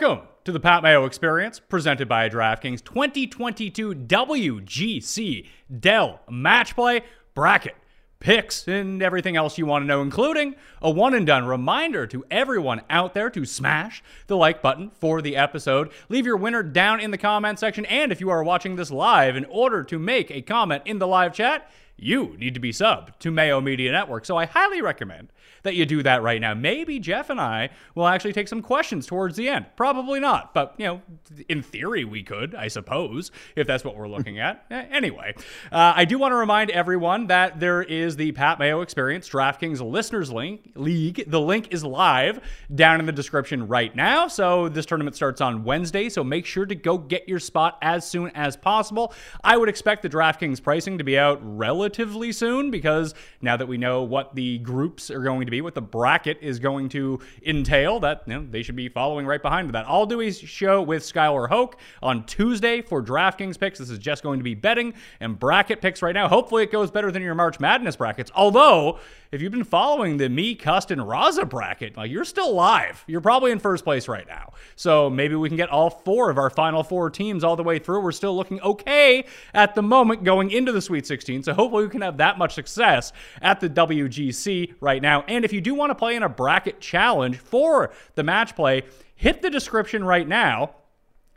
Welcome to the Pat Mayo Experience, presented by DraftKings 2022 WGC Dell Match Play Bracket picks and everything else you want to know, including a one and done reminder to everyone out there to smash the like button for the episode. Leave your winner down in the comment section. And if you are watching this live, in order to make a comment in the live chat, you need to be subbed to Mayo Media Network. So I highly recommend that you do that right now. Maybe Geoff and I will actually take some questions towards the end. Probably not, but you know, in theory we could, I suppose, if that's what we're looking at. Anyway, uh, I do want to remind everyone that there is the Pat Mayo Experience DraftKings Listeners Link League. The link is live down in the description right now. So this tournament starts on Wednesday, so make sure to go get your spot as soon as possible. I would expect the DraftKings pricing to be out relatively relatively soon because now that we know what the groups are going to be, what the bracket is going to entail, that you know, they should be following right behind that. I'll do a show with Skylar Hoke on Tuesday for DraftKings picks. This is just going to be betting and bracket picks right now. Hopefully, it goes better than your March Madness brackets. Although, if you've been following the me, Cust, and Raza bracket, like you're still live. You're probably in first place right now. So maybe we can get all four of our final four teams all the way through. We're still looking okay at the moment going into the Sweet 16. So hopefully we can have that much success at the WGC right now. And if you do want to play in a bracket challenge for the match play, hit the description right now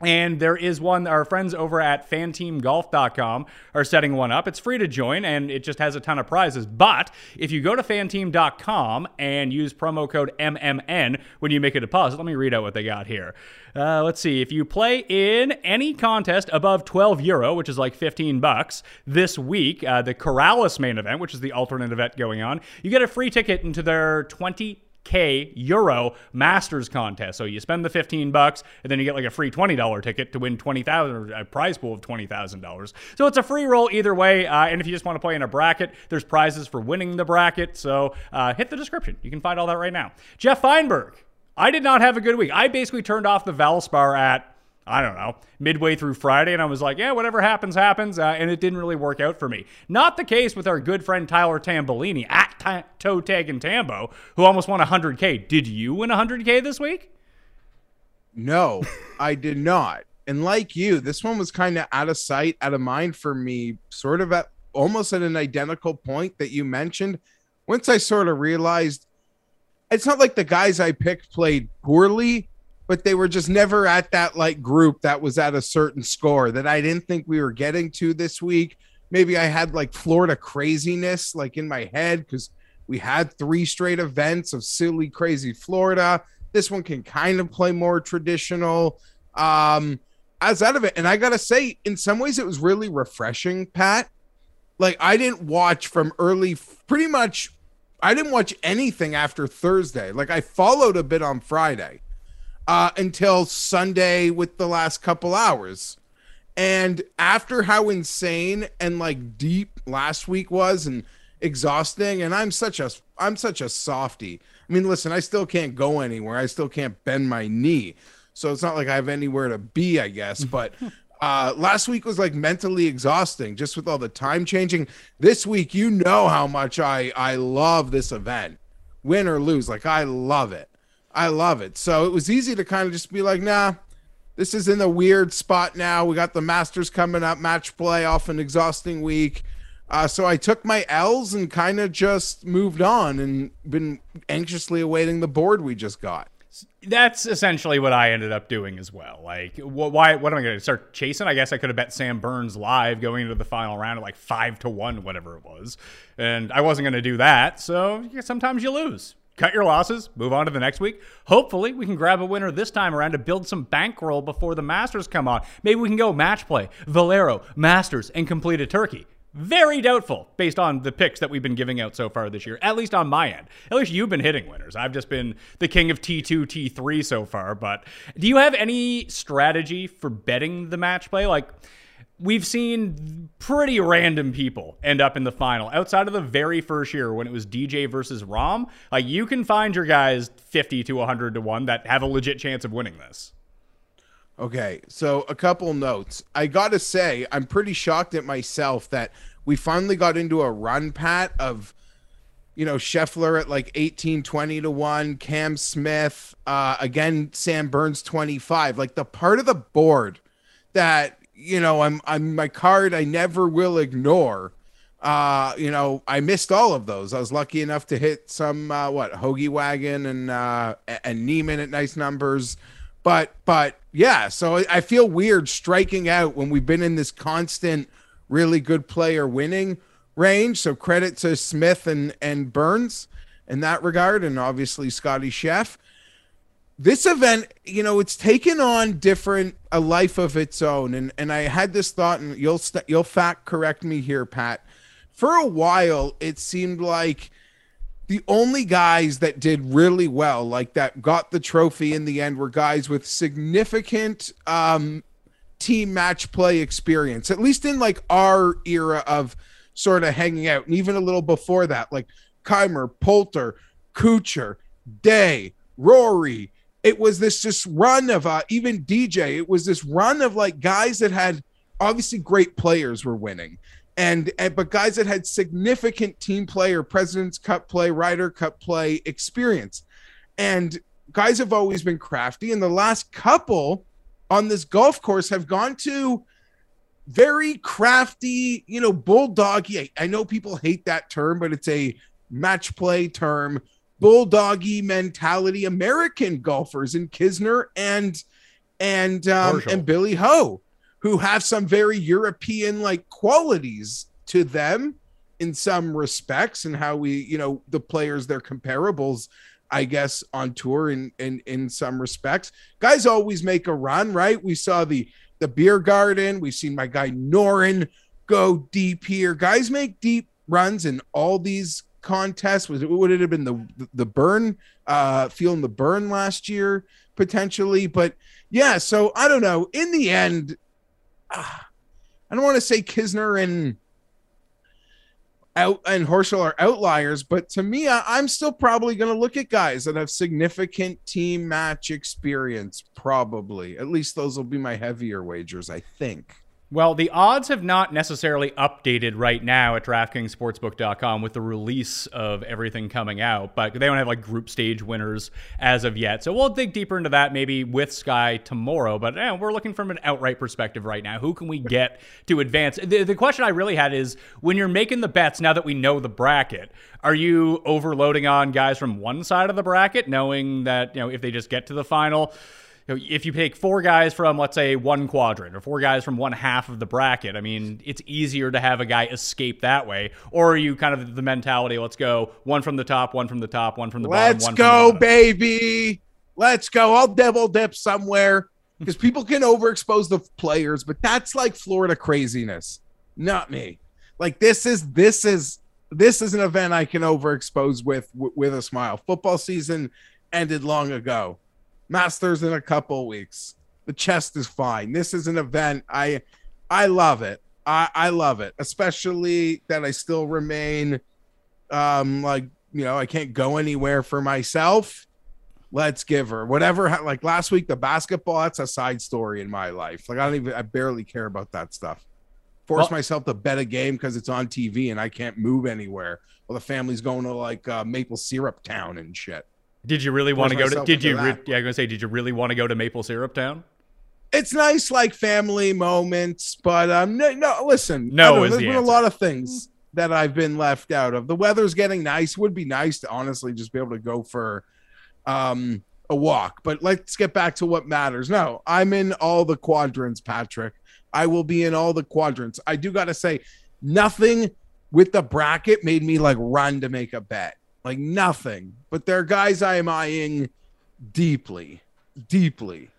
and there is one, our friends over at fanteamgolf.com are setting one up. It's free to join and it just has a ton of prizes. But if you go to fanteam.com and use promo code MMN when you make a deposit, let me read out what they got here. Uh, let's see. If you play in any contest above 12 euro, which is like 15 bucks, this week, uh, the Corales main event, which is the alternate event going on, you get a free ticket into their 20 K Euro Masters contest. So you spend the 15 bucks and then you get like a free $20 ticket to win 20,000 or a prize pool of $20,000. So it's a free roll either way. Uh, and if you just want to play in a bracket, there's prizes for winning the bracket. So uh, hit the description. You can find all that right now. Geoff Fienberg. I did not have a good week. I basically turned off the Valspar at I don't know, midway through Friday, and I was like, yeah, whatever happens, happens. Uh, and it didn't really work out for me. Not the case with our good friend Tyler Tambolini at Toe Tag and Tambo, who almost won 100K. Did you win 100K this week? No, I did not. And like you, this one was kind of out of sight, out of mind for me, sort of at almost at an identical point that you mentioned. Once I sort of realized it's not like the guys I picked played poorly but they were just never at that like group that was at a certain score that I didn't think we were getting to this week. Maybe I had like Florida craziness like in my head because we had three straight events of silly, crazy Florida. This one can kind of play more traditional. Um, as out of it, and I gotta say, in some ways, it was really refreshing, Pat. Like I didn't watch from early, pretty much. I didn't watch anything after Thursday. Like I followed a bit on Friday uh, until Sunday with the last couple hours. And after how insane and like deep last week was and exhausting, and I'm such a I'm such a softy. I mean, listen, I still can't go anywhere. I still can't bend my knee. So it's not like I have anywhere to be, I guess. But uh, last week was like mentally exhausting just with all the time changing. This week, you know how much I I love this event. Win or lose, like I love it. I love it. So it was easy to kind of just be like, nah, this is in a weird spot now. We got the Masters coming up, match play off an exhausting week. Uh, so I took my L's and kind of just moved on and been anxiously awaiting the board we just got. That's essentially what I ended up doing as well. Like, why? What am I going to start chasing? I guess I could have bet Sam Burns live going into the final round at like five to one, whatever it was, and I wasn't going to do that. So yeah, sometimes you lose cut your losses, move on to the next week. Hopefully, we can grab a winner this time around to build some bankroll before the Masters come on. Maybe we can go match play, Valero, Masters, and complete a turkey. Very doubtful based on the picks that we've been giving out so far this year, at least on my end. At least you've been hitting winners. I've just been the king of T2, T3 so far. But do you have any strategy for betting the match play? Like, we've seen pretty random people end up in the final outside of the very first year when it was DJ versus Rahm. Like you can find your guys 50 to 100 to 1 that have a legit chance of winning this. Okay, so a couple notes. I got to say, I'm pretty shocked at myself that we finally got into a run pat of you know, Scheffler at like 18, 20 to 1, Cam Smith, uh, again, Sam Burns 25. Like the part of the board that, you know, I'm I'm my card I never will ignore. Uh, you know, I missed all of those. I was lucky enough to hit some uh what Hoagie Wagon and uh and Niemann at nice numbers. But but yeah, so I feel weird striking out when we've been in this constant really good player winning range. So credit to Smith and and Burns in that regard, and obviously Scotty Chef. This event, you know, it's taken on different a life of its own, and and I had this thought, and you'll st- you'll fact correct me here, Pat. For a while, it seemed like the only guys that did really well, like that got the trophy in the end, were guys with significant um, team match play experience, at least in like our era of sort of hanging out. And even a little before that, like Kaymer, Poulter, Kuchar, Day, Rory. It was this just run of uh, even DJ. It was this run of like guys that had obviously great players were winning. And, and but guys that had significant team play or President's Cup play, Ryder Cup play experience. And guys have always been crafty. And the last couple on this golf course have gone to very crafty, you know, bulldoggy. I know people hate that term, but it's a match play term. Bulldoggy mentality, American golfers in Kisner and and um, and Billy Ho, who have some very European like qualities to them in some respects, and how we, you know, the players, their comparables, I guess, on tour in in in some respects. Guys always make a run, right? We saw the the beer garden. We've seen my guy Noren go deep here. Guys make deep runs in all these contests. Was it would it have been the the burn, uh, feeling the burn last year potentially? But yeah, so I don't know. In the end, uh, I don't want to say Kisner and out and Horschel are outliers, but to me, I, am still probably going to look at guys that have significant team match experience. Probably, at least those will be my heavier wagers. I think. Well, the odds have not necessarily updated right now at DraftKingsSportsbook.com with the release of everything coming out, but they don't have like group stage winners as of yet. So we'll dig deeper into that maybe with Sky tomorrow. But eh, we're looking from an outright perspective right now. Who can we get to advance? The, the question I really had is when you're making the bets, now that we know the bracket, are you overloading on guys from one side of the bracket, knowing that you know if they just get to the final? Know, if you take four guys from, let's say, one quadrant or four guys from one half of the bracket, I mean, it's easier to have a guy escape that way. Or are you kind of the mentality, let's go one from the top, one from the top, one from the bottom, let's go, baby. Let's go. I'll double dip somewhere because people can overexpose the players, but that's like Florida craziness, not me. Like this is this is this is an event I can overexpose with with a smile. Football season ended long ago. Masters in a couple weeks. The chest is fine. This is an event. I I love it. I, I love it, especially that I still remain um like you know I can't go anywhere for myself. Let's give her whatever. Like last week, the basketball. That's a side story in my life. Like I don't even. I barely care about that stuff. Force well, myself to bet a game because it's on TV and I can't move anywhere. Well, the family's going to like uh, maple syrup town and shit. Did you really want to go to? Did you? Re- yeah, I'm gonna say, did you really want to go to Maple Syrup Town? It's nice, like family moments, but um, no, no listen, no, there's the been answer. a lot of things that I've been left out of. The weather's getting nice. Would be nice to honestly just be able to go for um a walk. But let's get back to what matters. No, I'm in all the quadrants, Patrick. I will be in all the quadrants. I do got to say, nothing with the bracket made me like run to make a bet like nothing. But they're guys I am eyeing deeply, deeply.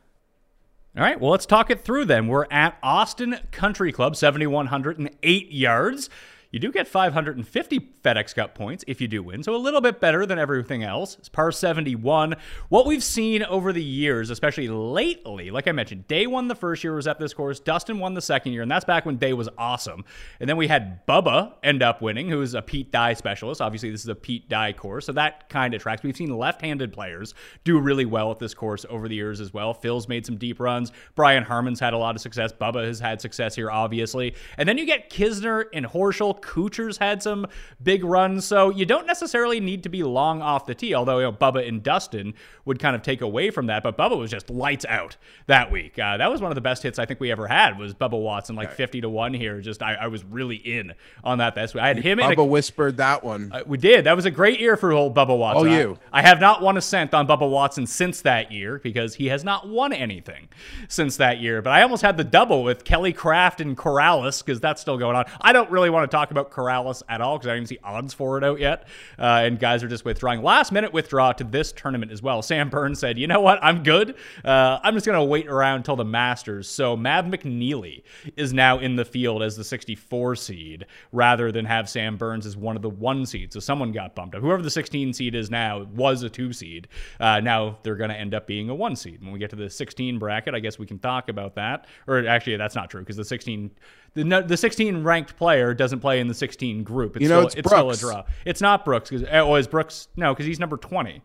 All right, well, let's talk it through then. We're at Austin Country Club, 7,108 yards. You do get 550 FedEx Cup points if you do win, so a little bit better than everything else. It's par 71. What we've seen over the years, especially lately, like I mentioned, Day won the first year was at this course, Dustin won the second year, and that's back when Day was awesome. And then we had Bubba end up winning, who is a Pete Dye specialist. Obviously, this is a Pete Dye course, so that kind of tracks. We've seen left-handed players do really well at this course over the years as well. Phil's made some deep runs. Brian Harman's had a lot of success. Bubba has had success here, obviously. And then you get Kisner and Horschel Kuchar's had some big runs, so you don't necessarily need to be long off the tee. Although you know, Bubba and Dustin would kind of take away from that, but Bubba was just lights out that week. Uh, that was one of the best hits I think we ever had. Was Bubba Watson like fifty to one here? Just I, I was really in on that. That's I had him. Bubba in a, whispered that one. uh, we did. That was a great year for old Bubba Watson. Oh, you. I, I have not won a cent on Bubba Watson since that year because he has not won anything since that year. But I almost had the double with Kelly Kraft and Corales because that's still going on. I don't really want to talk about Corales at all because I didn't see odds for it out yet. Uh, and guys are just withdrawing. Last minute withdraw to this tournament as well. Sam Burns said, you know what? I'm good. Uh, I'm just going to wait around until the Masters. So Mav McNealy is now in the field as the 64 seed rather than have Sam Burns as one of the one seeds. So someone got bumped up. Whoever the 16 seed is now was a two seed. Uh, now they're going to end up being a one seed. When we get to the 16 bracket, I guess we can talk about that. Or actually, that's not true because the 16 the, no- the 16 ranked player doesn't play in the 16 group. It's You know, still, it's still a draw. It's not Brooks because oh, is Brooks? No, because he's number 20.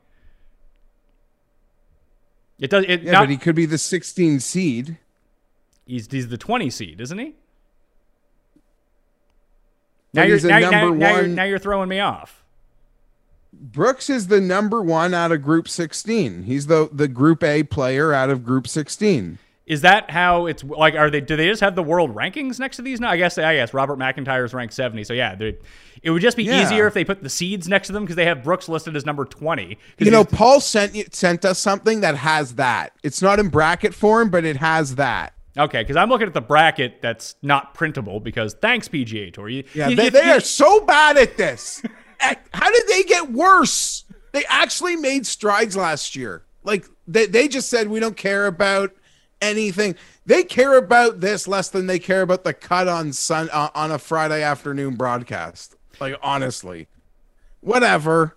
It does. It yeah, not, but he could be the 16 seed. he's he's the 20 seed, isn't he? Now you're now, now, now you're now you're throwing me off. Brooks is the number one out of Group 16. He's the the Group A player out of Group 16. Is that how it's like? Are they? Do they just have the world rankings next to these? No, I guess. I guess Robert McIntyre is ranked seventy. So yeah, they- it would just be Yeah. easier if they put the seeds next to them because they have Brooks listed as number twenty. You know, Paul sent sent us something that has that. It's not in bracket form, but it has that. okay, because I'm looking at the bracket that's not printable. Because thanks PGA Tour. You, Yeah, you- they, you- they are so bad at this. How did they get worse? They actually made strides last year. Like they, they just said we don't care about anything. They care about this less than they care about the cut on sun uh, on a Friday afternoon broadcast. Like honestly, whatever.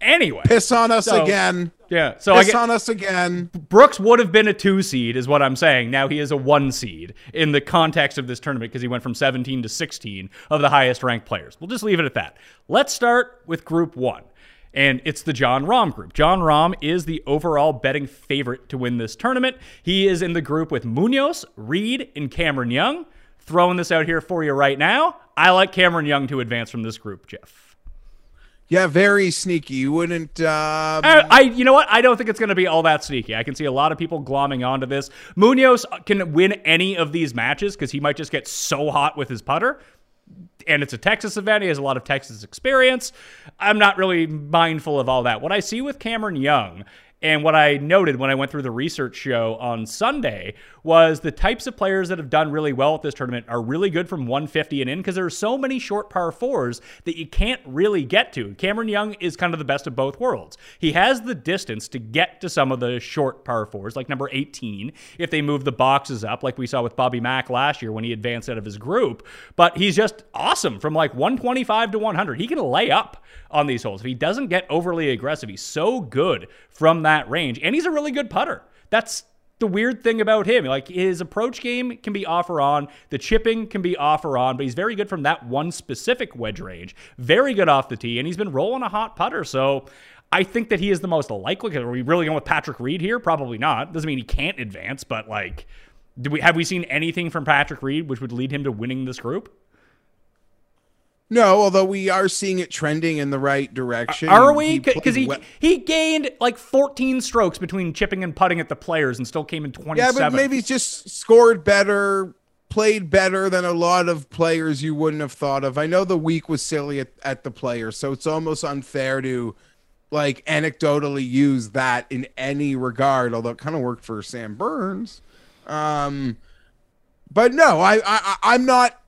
anyway. Piss on us So- again. Yeah. So I Piss get, on us again. Brooks would have been a two seed, is what I'm saying. Now he is a one seed in the context of this tournament because he went from 17 to 16 of the highest ranked players. We'll just leave it at that. Let's start with Group One. And it's the Jon Rahm group. Jon Rahm is the overall betting favorite to win this tournament. He is in the group with Munoz, Reed, and Cameron Young. Throwing this out here for you right now. I like Cameron Young to advance from this group, Geoff. Yeah, very sneaky. You wouldn't. Um, I, I, you know what? I don't think it's going to be all that sneaky. I can see a lot of people glomming onto this. Munoz can win any of these matches because he might just get so hot with his putter. And it's a Texas event. He has a lot of Texas experience. I'm not really mindful of all that. What I see with Cameron Young and what I noted when I went through the research show on Sunday was the types of players that have done really well at this tournament are really good from 150 and in because there are so many short par fours that you can't really get to. Cameron Young is kind of the best of both worlds. He has the distance to get to some of the short par fours, like number 18, if they move the boxes up, like we saw with Bobby Mack last year when he advanced out of his group. But he's just awesome from like 125 to 100. He can lay up on these holes. If he doesn't get overly aggressive, he's so good from that range. And he's a really good putter. That's the weird thing about him. Like his approach game can be off or on, the chipping can be off or on, but he's very good from that one specific wedge range. Very good off the tee, and he's been rolling a hot putter. So I think that he is the most likely. Are we really going with Patrick Reed here? Probably not. Doesn't mean he can't advance, but like, do we have we seen anything from Patrick Reed which would lead him to winning this group? No, although we are seeing it trending in the right direction. Are we? Because he well- he gained like 14 strokes between chipping and putting at the players and still came in 27. Yeah, but maybe he's just scored better, played better than a lot of players you wouldn't have thought of. I know the week was silly at, at the players, so it's almost unfair to like anecdotally use that in any regard, although it kind of worked for Sam Burns. Um, but no, I I- I'm not.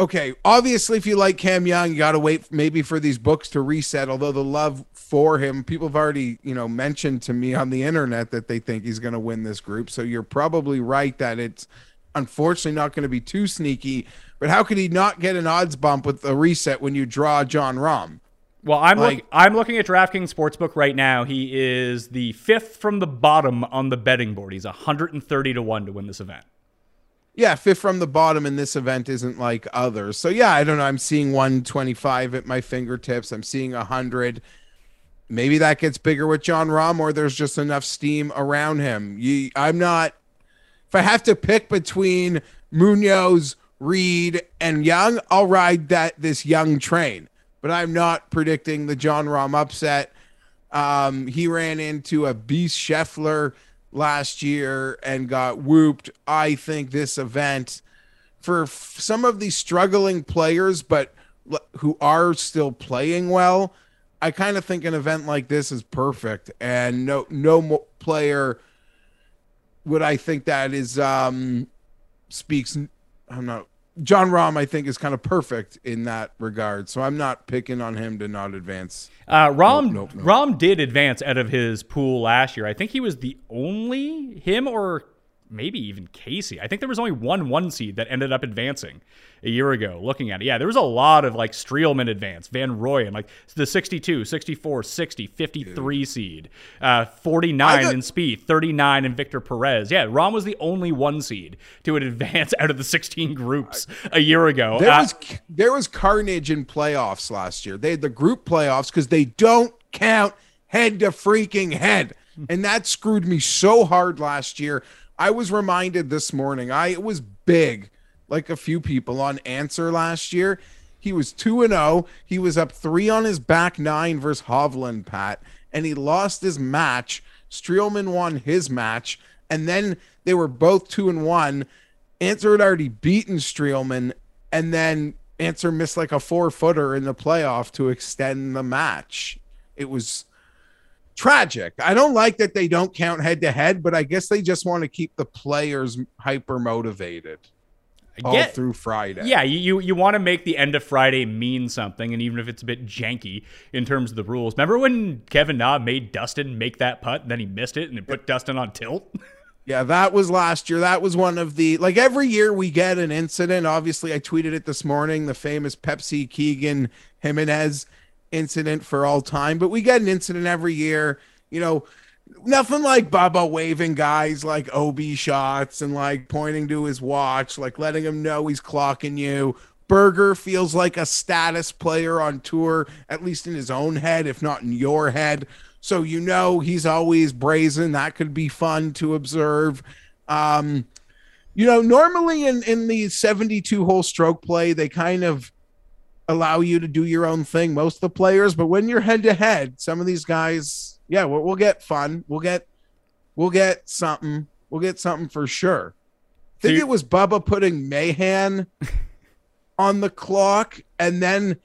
Okay, obviously, if you like Cam Young, you got to wait maybe for these books to reset. Although the love for him, people have already, you know, mentioned to me on the internet that they think he's going to win this group. So you're probably right that it's unfortunately not going to be too sneaky. But how could he not get an odds bump with a reset when you draw Jon Rahm? Well, I'm Like- look, I'm looking at DraftKings Sportsbook right now. He is the fifth from the bottom on the betting board. He's 130 to one to win this event. Yeah, fifth from the bottom in this event isn't like others. So yeah, I don't know. I'm seeing 125 at my fingertips. I'm seeing 100. Maybe that gets bigger with Jon Rahm, or there's just enough steam around him. You, I'm not. If I have to pick between Munoz, Reed, and Young, I'll ride that this Young train. But I'm not predicting the Jon Rahm upset. Um, he ran into a beast Scheffler last year and got whooped. I think this event for f- some of these struggling players, but l- who are still playing well, I kind of think an event like this is perfect. And no, no mo- player would I think that is um speaks. I'm not. Jon Rahm, I think, is kind of perfect in that regard. So I'm not picking on him to not advance. Uh, Rahm Nope, nope, nope. Rahm did advance out of his pool last year. I think he was the only him or maybe even Casey. I think there was only one one seed that ended up advancing a year ago. Looking at it, yeah, there was a lot of like Streelman advance, Van Roy, and like the 62, 64, 60, 53 seed, uh, 49 got- in Speed, 39 in Victor Perez. Yeah, Rahm was the only one seed to advance out of the 16 groups a year ago. There Uh, was there was carnage in playoffs last year. They had the group playoffs because they don't count head to freaking head, and that screwed me so hard last year. I was reminded this morning. I it was big, like a few people on Ancer last year. He was two and zero. He was up three on his back nine versus Hovland, Pat, and he lost his match. Streelman won his match, and then they were both two and one. Ancer had already beaten Streelman, and then Ancer missed like a four footer in the playoff to extend the match. It was tragic. I don't like that they don't count head to head, but I guess they just want to keep the players hyper motivated all get- through Friday. Yeah, you you, want to make the end of Friday mean something, and even if it's a bit janky in terms of the rules. Remember when Kevin Na made Dustin make that putt, and then he missed it, and it put Dustin on tilt? Yeah, that was last year. That was one of the like every year we get an incident. Obviously, I tweeted it this morning, the famous Pepsi Keegan Jimenez incident for all time. But we get an incident every year. You know, nothing like Bubba waving guys like OB shots and like pointing to his watch, like letting him know he's clocking you. Berger feels like a status player on tour, at least in his own head, if not in your head. So you know he's always brazen. That could be fun to observe. Um, you know, normally in in the 72 hole stroke play, they kind of allow you to do your own thing, most of the players. But when you're head to head, some of these guys, yeah, we'll, we'll get fun. We'll get we'll get something. We'll get something for sure. I think So it was Bubba putting Mahan on the clock, and then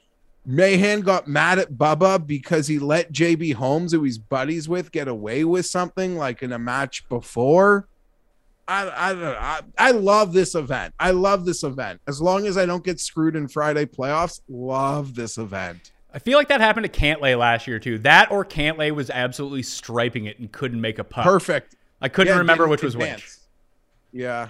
Mahan got mad at Bubba because he let JB Holmes, who he's buddies with, get away with something like in a match before. I I don't know. I, I love this event. I love this event. As long as I don't get screwed in Friday playoffs, love this event. I feel like that happened to Cantlay last year too. That or Cantlay was absolutely striping it and couldn't make a putt. Perfect. I couldn't Yeah, remember which was which. Yeah.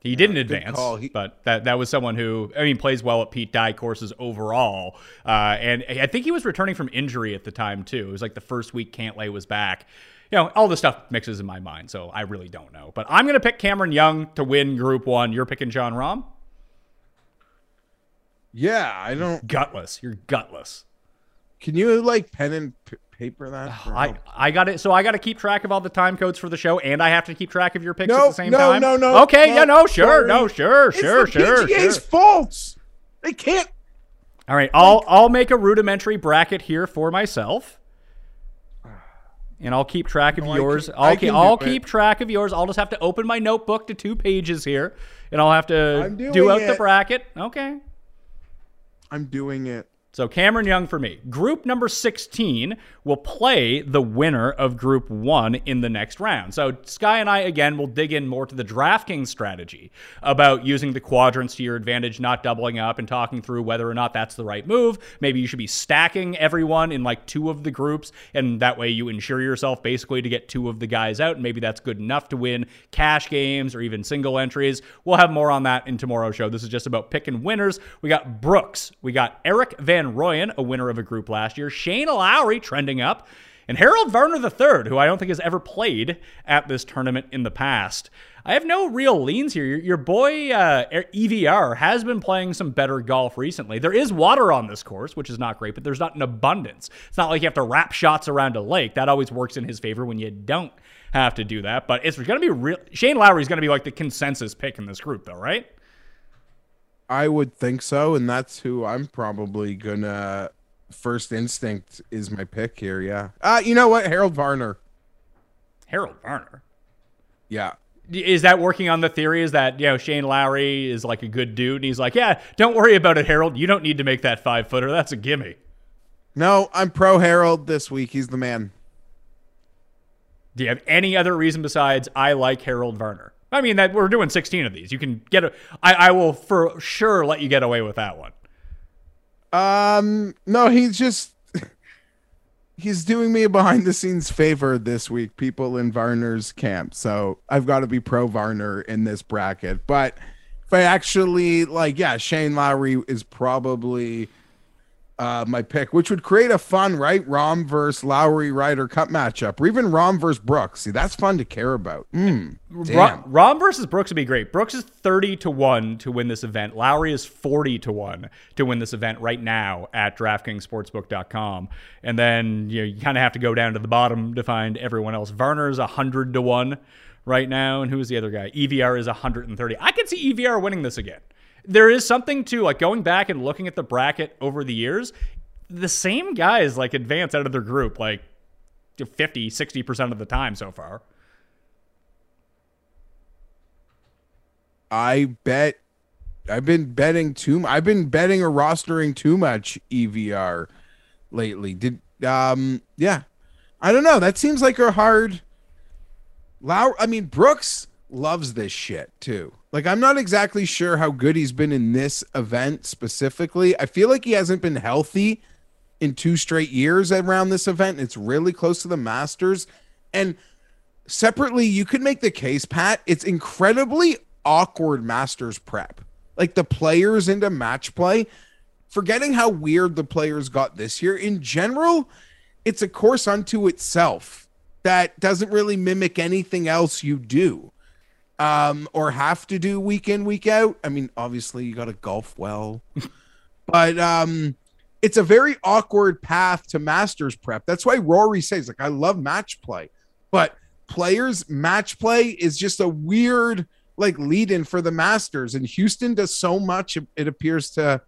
He didn't advance. He- but that that was someone who I mean plays well at Pete Dye courses overall. Uh, and I think he was returning from injury at the time too. It was like the first week Cantlay was back. You know, all this stuff mixes in my mind, so I really don't know. But I'm gonna pick Cameron Young to win Group One. You're picking Jon Rahm. Yeah. I don't. Gutless. You're gutless. Can you like pen and p- paper that? Oh, for I. I got it. So I got to keep track of all the time codes for the show, and I have to keep track of your picks at the same no, time. no, no, no. Okay, no, yeah, no, sure, sorry. no, sure, It's sure, the sure, PGA's sure. faults. They can't. All right, I'll I'll make a rudimentary bracket here for myself, and I'll keep track of No, yours. I keep I'll it. keep track of yours. I'll just have to open my notebook to two pages here, and I'll have to do out the bracket. Okay. I'm doing it. So Cameron Young for me. Group number 16 will play the winner of group 1 in the next round. So Sky and I again will dig in more to the DraftKings strategy about using the quadrants to your advantage, not doubling up and talking through whether or not that's the right move. Maybe you should be stacking everyone in like two of the groups and that way you ensure yourself basically to get two of the guys out and maybe that's good enough to win cash games or even single entries. We'll have more on that in tomorrow's show. This is just about picking winners. We got Brooks, we got Erik Van Rooyen, a winner of a group last year, Shane Lowry trending up, and Harold Varner III, who I don't think has ever played at this tournament in the past. I have no real leans here. Your, your boy uh, EVR has been playing some better golf recently. There is water on this course, which is not great, but there's not an abundance. It's not like you have to wrap shots around a lake. That always works in his favor when you don't have to do that. But it's going to be real. Shane Lowry is going to be like the consensus pick in this group, though, right? I would think so, and that's who I'm probably gonna. First instinct is my pick here. Yeah. Uh, you know what? Harold Varner. Harold Varner. Yeah. Is that working on the theory? Is that you know Shane Lowry is like a good dude, and he's like, yeah, don't worry about it, Harold. You don't need to make that five footer. That's a gimme. No, I'm pro Harold this week. He's the man. Do you have any other reason besides I like Harold Varner? I mean that we're doing 16 of these. You can get a. I, I will for sure let you get away with that one. Um, no, he's just he's doing me a behind the scenes favor this week, people in Varner's camp. So I've got to be pro Varner in this bracket. But if I actually like, yeah, Shane Lowry is probably uh, my pick, which would create a fun, right? Rahm versus Lowry Ryder Cup matchup, or even Rahm versus Brooks. See, that's fun to care about. Mm, Rahm, Rahm versus Brooks would be great. Brooks is 30 to 1 to win this event. Lowry is 40 to 1 to win this event right now at DraftKingsSportsbook.com. And then you, know, you kind of have to go down to the bottom to find everyone else. Varner's 100 to 1 right now. And who's the other guy? EVR is 130. I could see EVR winning this again there is something to like going back and looking at the bracket over the years. The same guys like advance out of their group like 50, 60% of the time so far. I bet I've been betting too I've been betting or rostering too much EVR lately. Did um yeah. I don't know. That seems like a hard Low I mean Brooks loves this shit too. Like I'm not exactly sure how good he's been in this event specifically. I feel like he hasn't been healthy in two straight years around this event. It's really close to the Masters. And separately, you could make the case, Pat, it's incredibly awkward Masters prep. Like the players into match play, forgetting how weird the players got this year. In general, it's a course unto itself that doesn't really mimic anything else you do um, or have to do week in week out. I mean, obviously you got to golf well, but um, it's a very awkward path to Masters prep. That's why Rory says, like, I love match play, but players match play is just a weird like lead in for the Masters, and Houston does so much. It appears to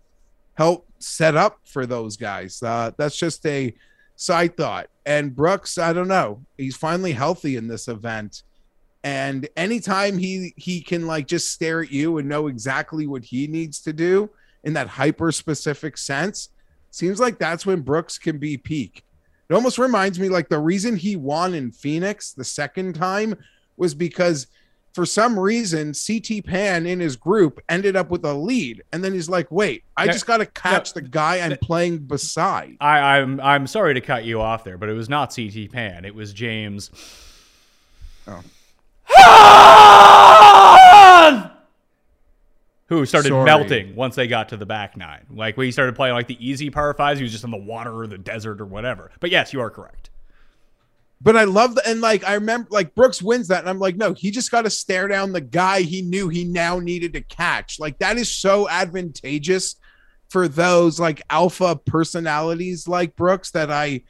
help set up for those guys. Uh, that's just a side thought. And Brooks, I don't know. He's finally healthy in this event and anytime he he can like just stare at you and know exactly what he needs to do in that hyper specific sense seems like that's when brooks can be peak. It almost reminds me like the reason he won in phoenix the second time was because for some reason ct pan in his group ended up with a lead. And then he's like wait i just got to catch the guy i'm playing beside. I, i'm i'm sorry to cut you off there but it was not ct pan. It was james oh who started Sorry. melting once they got to the back nine. Like when he started playing like the easy par fives, he was just in the water or the desert or whatever. But yes, you are correct. But I love the and like I remember like Brooks wins that, and I'm like, no, he just got to stare down the guy he knew he now needed to catch. Like that is so advantageous for those like alpha personalities like Brooks that I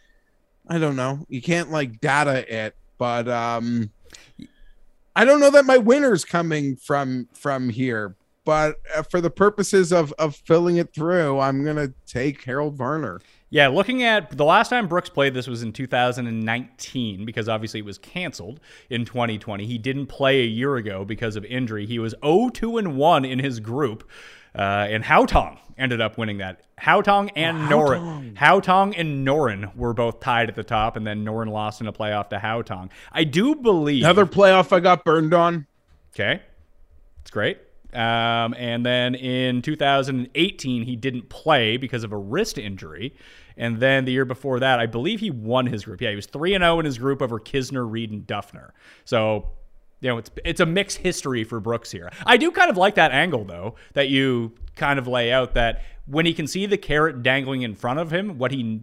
I don't know. You can't like data it, but um I don't know that my winner's coming from from here, but uh, for the purposes of of filling it through, I'm gonna take Harold Varner. Yeah, looking at the last time Brooks played this was in 2019 because obviously it was canceled in 2020. He didn't play a year ago because of injury. He was 0-2 and 1 in his group. Uh, and Haotong ended up winning that. Haotong and oh, Noren. Haotong and Noren were both tied at the top, and then Noren lost in a playoff to Haotong. I do believe another playoff I got burned on. Okay, it's great. Um, and then in 2018, he didn't play because of a wrist injury. And then the year before that, I believe he won his group. Yeah, he was 3 and 0 in his group over Kisner, Reed, and Dufner. So you know, it's it's a mixed history for Brooks here. I do kind of like that angle though that you kind of lay out that when he can see the carrot dangling in front of him, what he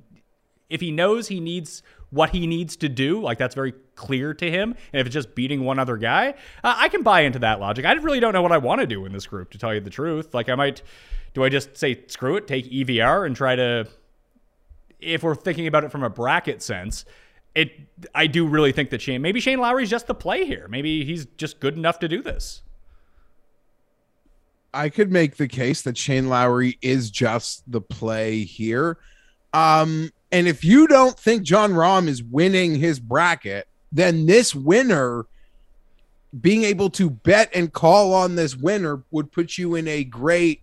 if he knows he needs what he needs to do, like that's very clear to him, and if it's just beating one other guy, uh, I can buy into that logic. I really don't know what I want to do in this group, to tell you the truth. Like I might, do I just say screw it, take EVR, and try to, if we're thinking about it from a bracket sense, it I do really think that Shane maybe Shane Lowry's just the play here. Maybe he's just good enough to do this. I could make the case that Shane Lowry is just the play here. Um, and if you don't think Jon Rahm is winning his bracket, then this winner being able to bet and call on this winner would put you in a great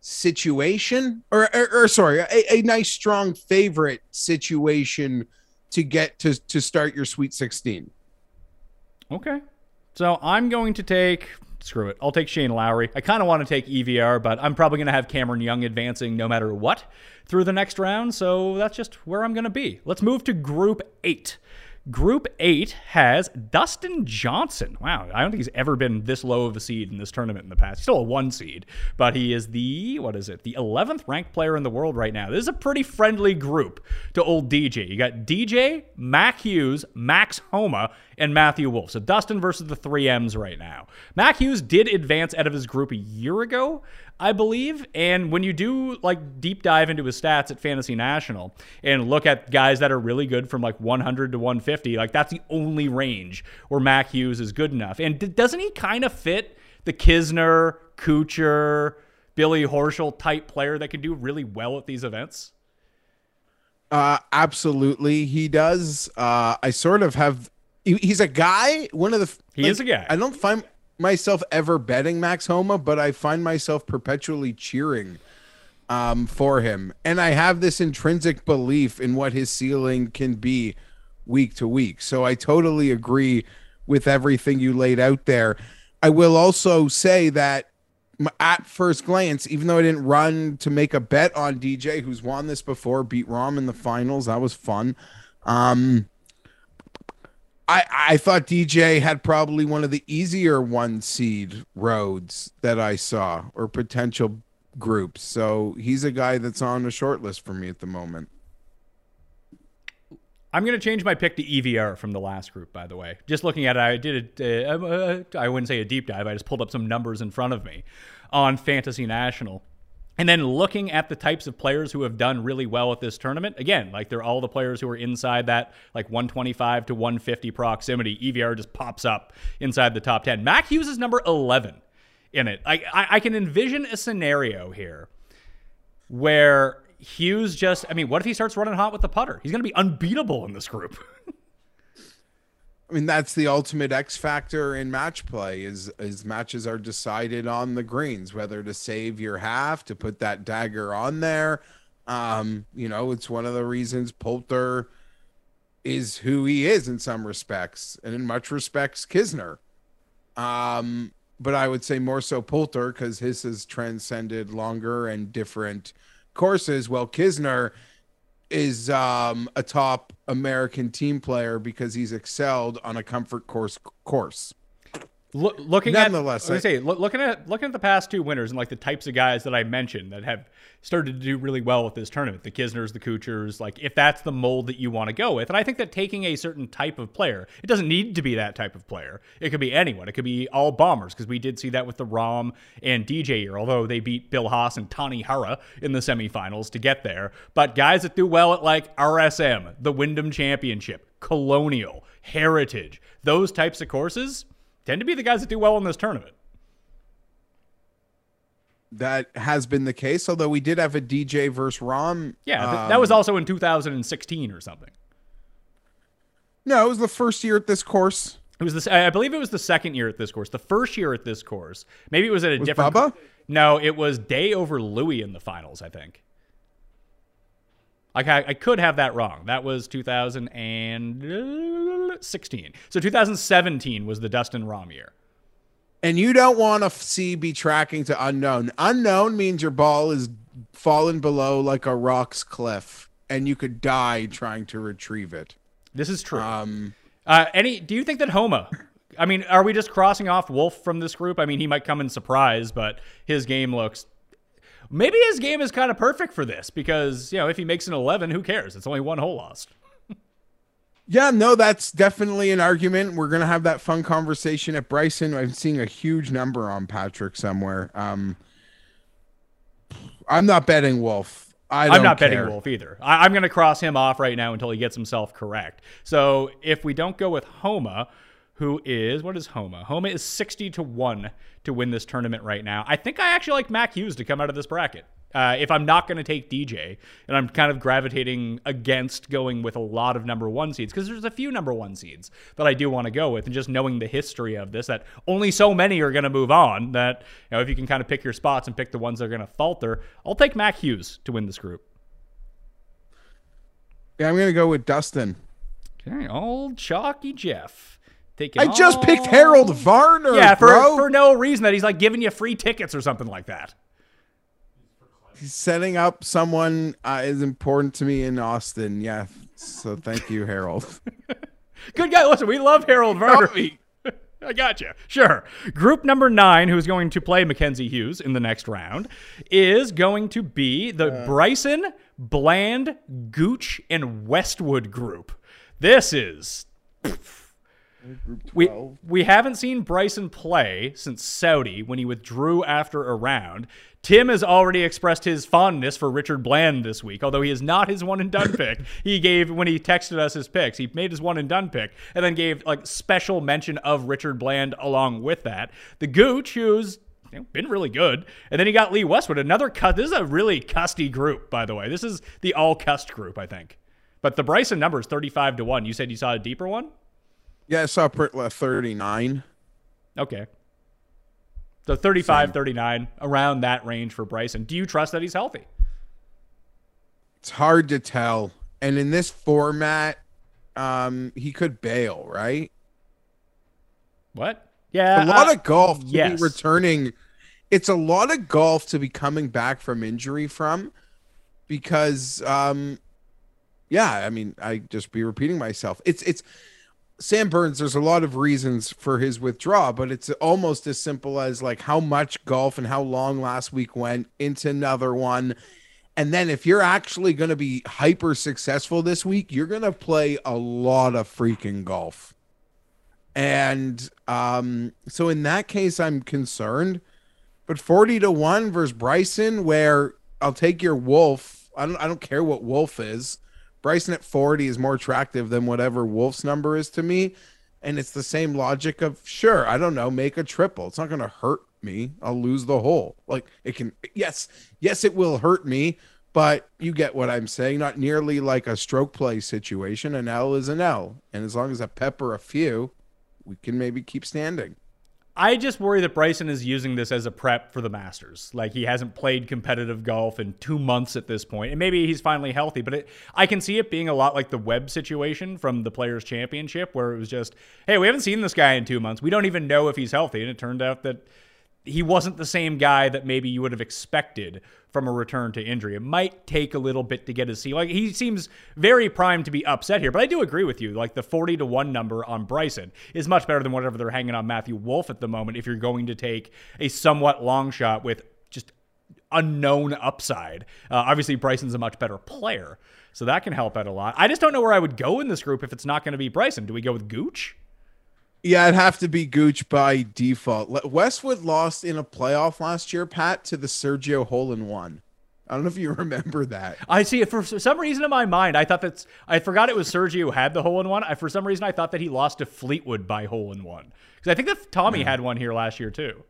situation or, or, or sorry, a, a, nice strong favorite situation to get to to start your sweet 16. Okay. So I'm going to take screw it. I'll take Shane Lowry. I kind of want to take EVR, but I'm probably going to have Cameron Young advancing no matter what through the next round. So that's just where I'm going to be. Let's move to Group 8. Group 8 has Dustin Johnson. Wow, I don't think he's ever been this low of a seed in this tournament in the past. He's still a one seed, but he is the, what is it, the 11th ranked player in the world right now. This is a pretty friendly group to old DJ. You got DJ, Mac Hughes, Max Homa, and Matthew Wolff. So Dustin versus the 3Ms right now. Mac Hughes did advance out of his group a year ago, I believe. And when you do like deep dive into his stats at Fantasy National and look at guys that are really good from like 100 to 150, like that's the only range where Mac Hughes is good enough. And d- doesn't he kind of fit the Kisner, Kuchar, Billy Horschel type player that can do really well at these events? Uh, absolutely, he does. Uh, I sort of have. He's a guy. One of the. He like, is a guy. I don't find myself ever betting Max Homa, but I find myself perpetually cheering um, for him. And I have this intrinsic belief in what his ceiling can be week to week. So I totally agree with everything you laid out there. I will also say that at first glance, even though I didn't run to make a bet on DJ, who's won this before, beat Rahm in the finals, that was fun. Um, I I thought DJ had probably one of the easier one seed roads that I saw or potential groups. So he's a guy that's on the short list for me at the moment. I'm going to change my pick to EVR from the last group, by the way. Just looking at it, I did it, uh, I wouldn't say a deep dive. I just pulled up some numbers in front of me on Fantasy National. And then looking at the types of players who have done really well at this tournament, again, like they're all the players who are inside that like 125 to 150 proximity. EVR just pops up inside the top 10. Mac Hughes is number 11 in it. I, I, I can envision a scenario here where Hughes just, I mean, what if he starts running hot with the putter? He's going to be unbeatable in this group. I mean, that's the ultimate X factor in match play is is matches are decided on the greens, whether to save your half, to put that dagger on there. Um, you know, it's one of the reasons Poulter is who he is in some respects, and in much respects, Kisner. Um, but I would say more so Poulter because his has transcended longer and different courses. Well, Kisner is um, a top American team player because he's excelled on a comfort course course. Look, looking Nonetheless, at, I say, look, looking at looking at the past two winners and like the types of guys that I mentioned that have started to do really well with this tournament, the Kisners, the Kuchars, like if that's the mold that you want to go with, and I think that taking a certain type of player, it doesn't need to be that type of player. It could be anyone. It could be all bombers because we did see that with the Rahm and DJ here, although they beat Bill Haas and Tanihara in the semifinals to get there. But guys that do well at like RSM, the Wyndham Championship, Colonial, Heritage, those types of courses tend to be the guys that do well in this tournament. That has been the case, although we did have a DJ versus Rahm. Yeah, um, that was also in 2016 or something. No, it was the first year at this course. It was this. I believe it was the second year at this course. The first year at this course, maybe it was at a was different. Bubba? No, it was Day over Louis in the finals. I think. Like I, I could have that wrong. That was 2016. So 2017 was the Dustin Rahm year. And you don't want to see be tracking to unknown. Unknown means your ball is fallen below like a rock's cliff, and you could die trying to retrieve it. This is true. Um, uh, any? Do you think that Homa? I mean, are we just crossing off Wolff from this group? I mean, he might come in surprise, but his game looks maybe his game is kind of perfect for this because, you know, if he makes an 11, who cares? It's only one hole lost. yeah, no, that's definitely an argument. We're going to have that fun conversation at Bryson. I'm seeing a huge number on Patrick somewhere. Um, I'm not betting Wolff. I am not care. betting Wolff either. I, am going to cross him off right now until he gets himself correct. So if we don't go with Homa, who is what is Homa? Homa is 60 to 1 to win this tournament right now. I think I actually like Mac Hughes to come out of this bracket. Uh, if I'm not going to take DJ, and I'm kind of gravitating against going with a lot of number one seeds, because there's a few number one seeds that I do want to go with, and just knowing the history of this, that only so many are going to move on, that you know, if you can kind of pick your spots and pick the ones that are going to falter, I'll take Mac Hughes to win this group. Yeah, I'm going to go with Dustin. Okay, old Chalky Geoff. Taking I just picked Harold Varner. Yeah, for, bro. for no reason that he's like giving you free tickets or something like that He's setting up someone uh, is important to me in Austin. Yeah. So thank you, Harold. Good guy. Listen, we love Harold Varner. I got you. Sure. Group number nine, who's going to play Mackenzie Hughes in the next round, is going to be the uh, Bryson, Bland, Gooch, and Westwood group. This is. We, we haven't seen Bryson play since Saudi when he withdrew after a round. Tim has already expressed his fondness for Richard Bland this week, although he is not his one and done pick. He gave when he texted us his picks, he made his one and done pick, and then gave like special mention of Richard Bland along with that. The Gooch, who's you know, been really good, and then he got Lee Westwood, another cut. This is a really custy group, by the way. This is the all cust group, I think. But the Bryson number is thirty-five to one. You said you saw a deeper one. Yeah, I saw thirty-nine. Okay. So 35, Same. 39, around that range for Bryson. Do you trust that he's healthy? It's hard to tell. And in this format, um, he could bail, right? What? Yeah. A lot uh, of golf to yes. be returning. It's a lot of golf to be coming back from injury from because um yeah, I mean, I just be repeating myself. It's it's Sam Burns, there's a lot of reasons for his withdrawal, but it's almost as simple as like how much golf and how long last week went into another one. And then if you're actually going to be hyper successful this week, you're going to play a lot of freaking golf. And um, so in that case, I'm concerned. But 40 to 1 versus Bryson, where I'll take your Wolff. I don't I don't care what Wolff is. Bryson at 40 is more attractive than whatever Wolff's number is to me. And it's the same logic of sure, I don't know, make a triple. It's not going to hurt me. I'll lose the hole. Like it can, yes, yes, it will hurt me, but you get what I'm saying. Not nearly like a stroke play situation. An L is an L. And as long as I pepper a few, we can maybe keep standing. I just worry that Bryson is using this as a prep for the Masters. Like he hasn't played competitive golf in two months at this point, and maybe he's finally healthy. But it, I can see it being a lot like the Webb situation from the Players Championship, where it was just, hey, we haven't seen this guy in two months. We don't even know if he's healthy, and it turned out that he wasn't the same guy that maybe you would have expected from a return to injury. It might take a little bit to get his see. Like he seems very primed to be upset here, but I do agree with you. Like the 40 to 1 number on Bryson is much better than whatever they're hanging on Matthew Wolff at the moment if you're going to take a somewhat long shot with just unknown upside. Uh, obviously Bryson's a much better player, so that can help out a lot. I just don't know where I would go in this group if it's not going to be Bryson. Do we go with Gooch? Yeah, it'd have to be Gooch by default. Westwood lost in a playoff last year, Pat, to the Sergio hole in one. I don't know if you remember that. I see for some reason in my mind. I thought that's I forgot it was Sergio who had the hole in one. I for some reason I thought that he lost to Fleetwood by hole in one because I think that Tommy yeah. had one here last year too.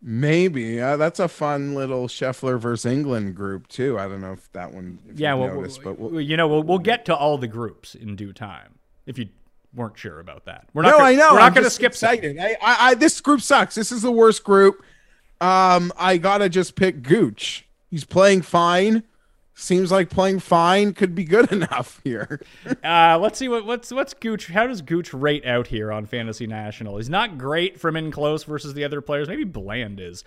Maybe uh, that's a fun little Scheffler versus England group too. I don't know if that one. If yeah, well, noticed, but we'll, you know, we'll we'll get to all the groups in due time. If you weren't sure about that. We're not. No, gonna, I know. We're not going to skip. Excited. I, I, I, this group sucks. This is the worst group. Um, I gotta just pick Gooch. He's playing fine. Seems like playing fine could be good enough here. uh, let's see what what's what's Gooch. How does Gooch rate out here on Fantasy National? He's not great from in close versus the other players. Maybe Bland is.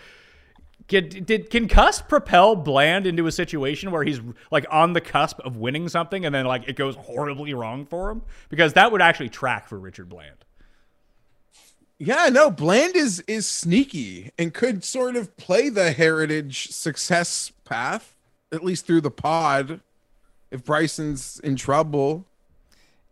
Can, did can Cuss propel Bland into a situation where he's like on the cusp of winning something and then like it goes horribly wrong for him? Because that would actually track for Richard Bland. Yeah, no, Bland is is sneaky and could sort of play the heritage success path, at least through the pod, if Bryson's in trouble.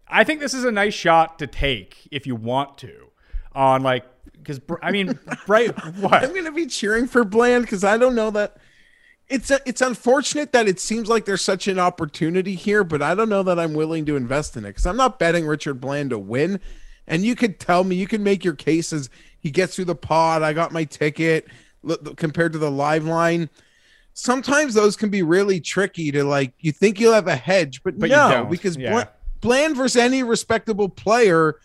I think this is a nice shot to take if you want to on like because I mean, right? What? I'm going to be cheering for Bland because I don't know that it's a, it's unfortunate that it seems like there's such an opportunity here, but I don't know that I'm willing to invest in it because I'm not betting Richard Bland to win. And you could tell me, you can make your cases. He gets through the pod. I got my ticket compared to the live line. Sometimes those can be really tricky to like. You think you'll have a hedge, but, But you no, don't. because Yeah. Bland versus any respectable player,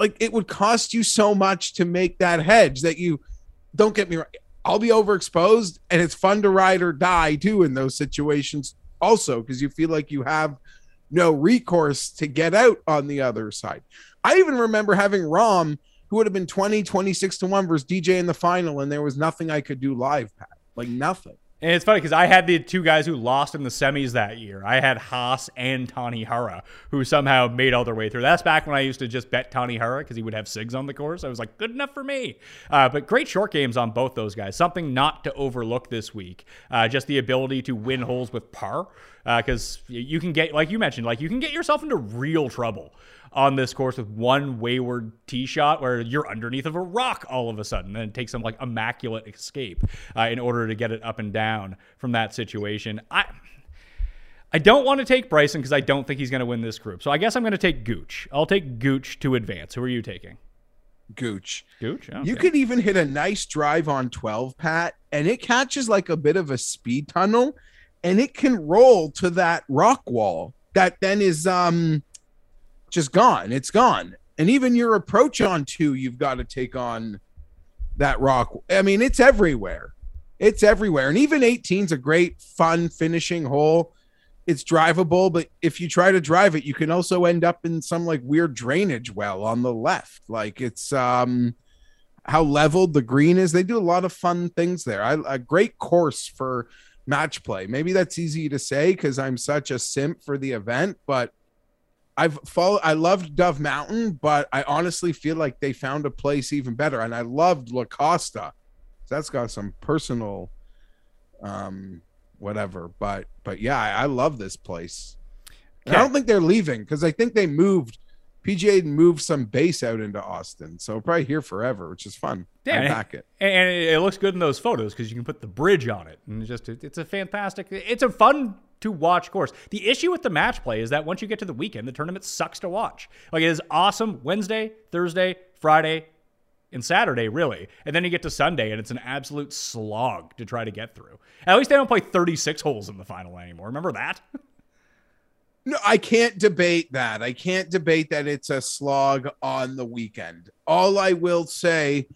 like it would cost you so much to make that hedge that you. Don't get me wrong. I'll be overexposed, and it's fun to ride or die too in those situations. Also, because you feel like you have no recourse to get out on the other side. I even remember having Rahm, who would have been 20, 26 to 1 versus DJ in the final, and there was nothing I could do live, Pat. Like nothing. And it's funny because I had the two guys who lost in the semis that year. I had Haas and Tanihara, who somehow made all their way through. That's back when I used to just bet Tanihara because he would have SIGs on the course. I was like, good enough for me. Uh, but great short games on both those guys. Something not to overlook this week. Uh, just the ability to win holes with par because you can get, like you mentioned, like you can get yourself into real trouble on this course with one wayward tee shot where you're underneath of a rock all of a sudden and it takes some like immaculate escape uh, in order to get it up and down from that situation. I I don't want to take Bryson because I don't think he's going to win this group. So I guess I'm going to take Gooch. I'll take Gooch to advance. Who are you taking? Gooch. Gooch. Okay. You could even hit a nice drive on 12, Pat, and it catches like a bit of a speed tunnel and it can roll to that rock wall that then is um just gone. It's gone. And even your approach on two, you've got to take on that rock. I mean, it's everywhere. It's everywhere. And even 18's a great, fun finishing hole. It's drivable, but if you try to drive it, you can also end up in some like weird drainage well on the left. Like it's um how leveled the green is. They do a lot of fun things there. I, a great course for match play. Maybe that's easy to say because I'm such a simp for the event, but I've followed. I loved Dove Mountain, but I honestly feel like they found a place even better. And I loved La Costa. So that's got some personal, um, whatever. But but yeah, I, I love this place. And I don't think they're leaving because I think they moved. PGA moved some base out into Austin, so we're probably here forever, which is fun. Yeah, I and- back it. and and it looks good in those photos because you can put the bridge on it, and it's just it's a fantastic. It's a fun to watch course. The issue with the match play is that once you get to the weekend, the tournament sucks to watch. Like it is awesome Wednesday, Thursday, Friday, and Saturday, really, and then you get to Sunday, and it's an absolute slog to try to get through. At least they don't play 36 holes in the final anymore. Remember that? No, I can't debate that. I can't debate that it's a slog on the weekend. All I will say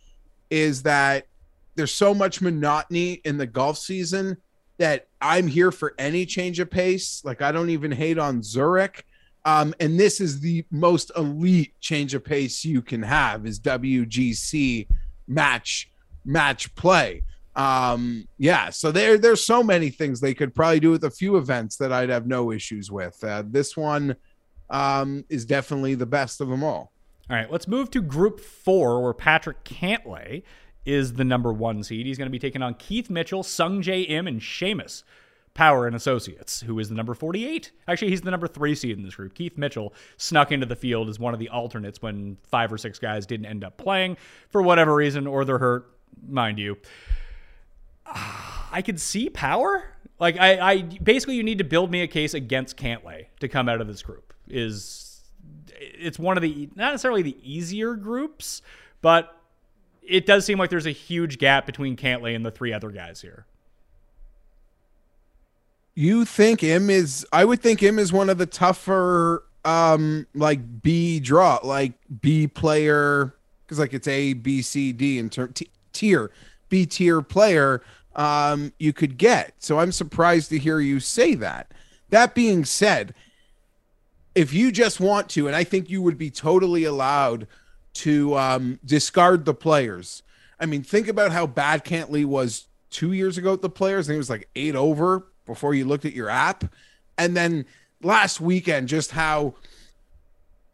is that there's so much monotony in the golf season that I'm here for any change of pace. Like I don't even hate on Zurich. Um, and this is the most elite change of pace you can have is WGC match match play. Um, yeah, so there there's so many things they could probably do with a few events that I'd have no issues with. Uh, this one um, is definitely the best of them all. All right, let's move to Group Four, where Patrick Cantlay is the number one seed. He's going to be taking on Keith Mitchell, Sungjae Im, and Seamus Power and Associates, who is the number 48. Actually, he's the number three seed in this group. Keith Mitchell snuck into the field as one of the alternates when five or six guys didn't end up playing for whatever reason, or they're hurt, mind you. I could see power. Like I, I basically you need to build me a case against Cantlay to come out of this group. Is it's one of the not necessarily the easier groups, but it does seem like there's a huge gap between Cantlay and the three other guys here. You think him is? I would think him is one of the tougher, um, like B draw, like B player, because like it's A, B, C, D in term t- tier, B tier player. Um, you could get. So I'm surprised to hear you say that. That being said, if you just want to, and I think you would be totally allowed to um, discard the players. I mean, think about how bad Cantlay was two years ago with the players, and he was like eight over before you looked at your app. And then last weekend, just how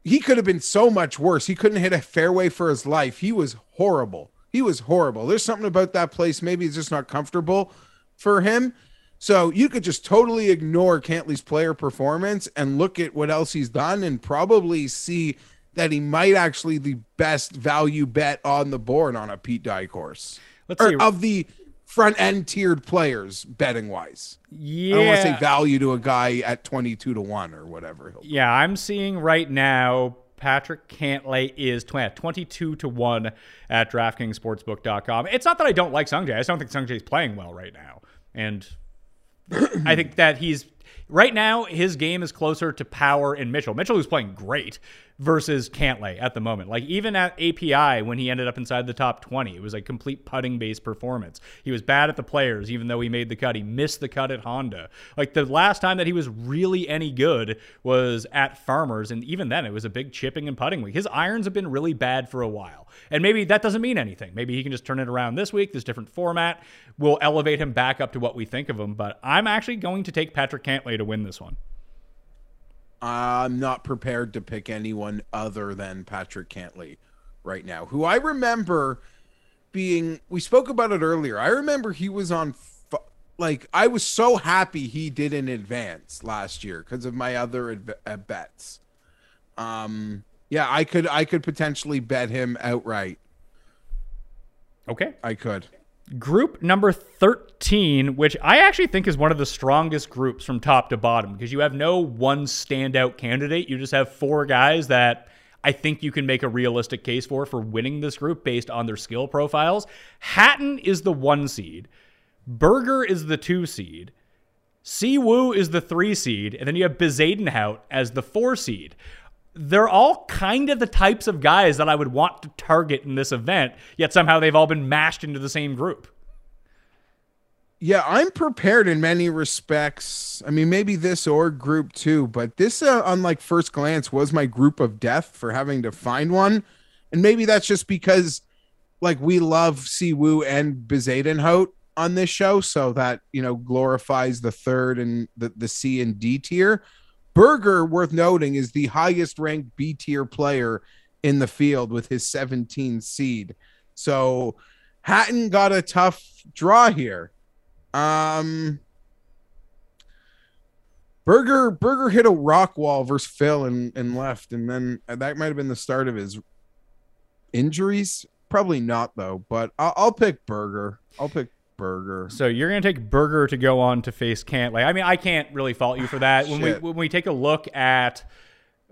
he could have been so much worse. He couldn't hit a fairway for his life. He was horrible. He was horrible. There's something about that place. Maybe it's just not comfortable for him. So you could just totally ignore Cantlay's player performance and look at what else he's done and probably see that he might actually the best value bet on the board on a Pete Dye course. Let's Or see. of the front end tiered players betting wise. yeah, I don't want to say value to a guy at 22 to 1 or whatever. he'll- Yeah, I'm seeing right now Patrick Cantlay is 22 to 1 at DraftKingsSportsbook.com. It's not that I don't like Sungjae. I just don't think Sungjae is playing well right now. And I think that he's right now his game is closer to Power and Mitchell. Mitchell who's playing great versus Cantlay at the moment. Like even at API when he ended up inside the top 20, it was a complete putting based performance. He was bad at the players even though he made the cut. He missed the cut at Honda. Like the last time that he was really any good was at Farmers and even then it was a big chipping and putting week. His irons have been really bad for a while. And maybe that doesn't mean anything. Maybe he can just turn it around this week. This different format will elevate him back up to what we think of him, but I'm actually going to take Patrick Cantlay to win this one. I'm not prepared to pick anyone other than Patrick Cantlay right now, who I remember being. We spoke about it earlier. I remember he was on. Like I was so happy he did in advance last year because of my other uh, bets. Um, yeah, I could I could potentially bet him outright. Okay, I could. Group number 13, which I actually think is one of the strongest groups from top to bottom because you have no one standout candidate. You just have four guys that I think you can make a realistic case for for winning this group based on their skill profiles. Hatton is the one seed, Berger is the two seed, Siwoo is the three seed, and then you have Bezuidenhout as the four seed they're all kind of the types of guys that I would want to target in this event, yet somehow they've all been mashed into the same group. Yeah, I'm prepared in many respects. I mean, maybe this or group two, but this, uh, on like first glance, was my group of death for having to find one. And maybe that's just because, like, we love Siwoo and Bezuidenhout on this show, so that you know glorifies the third and the the C and D tier. Berger, worth noting, is the highest ranked B tier player in the field with his 17 seed. So Hatton got a tough draw here. Um Berger Berger hit a rock wall versus Phil and, and left, and then that might have been the start of his injuries. Probably not though, but I'll, I'll pick Berger. I'll pick Berger. So you're going to take Berger to go on to face Cantlay. I mean, I can't really fault you for that. when we when we take a look at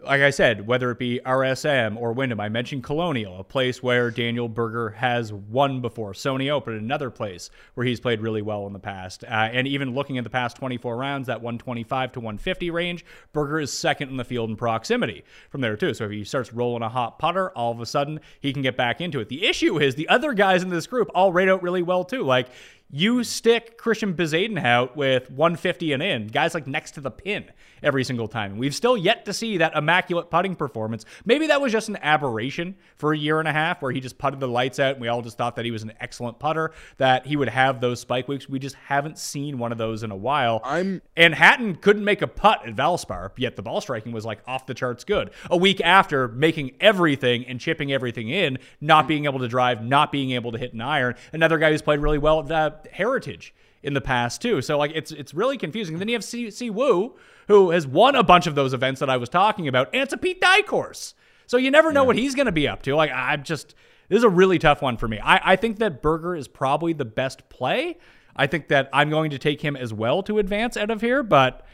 like I said, whether it be RSM or Wyndham, I mentioned Colonial, a place where Daniel Berger has won before. Sony Open, another place where he's played really well in the past. Uh, and even looking at the past 24 rounds, that 125 to 150 range, Berger is second in the field in proximity from there, too. So if he starts rolling a hot putter, all of a sudden he can get back into it. The issue is the other guys in this group all rate out really well, too. Like, you stick Christiaan Bezuidenhout with 150 and in, guys like next to the pin every single time. We've still yet to see that immaculate putting performance. Maybe that was just an aberration for a year and a half where he just putted the lights out and we all just thought that he was an excellent putter, that he would have those spike weeks. We just haven't seen one of those in a while. I'm and Hatton couldn't make a putt at Valspar, yet the ball striking was like off the charts good. A week after making everything and chipping everything in, not being able to drive, not being able to hit an iron. Another guy who's played really well at uh, Heritage in the past too. So like it's it's really confusing. And then you have Si, si Woo, who has won a bunch of those events that I was talking about, and it's a Pete Dye course. So you never know yeah. what he's going to be up to. Like I'm just this is a really tough one for me. I, I think that Berger is probably the best play. I think that I'm going to take him as well to advance out of here, but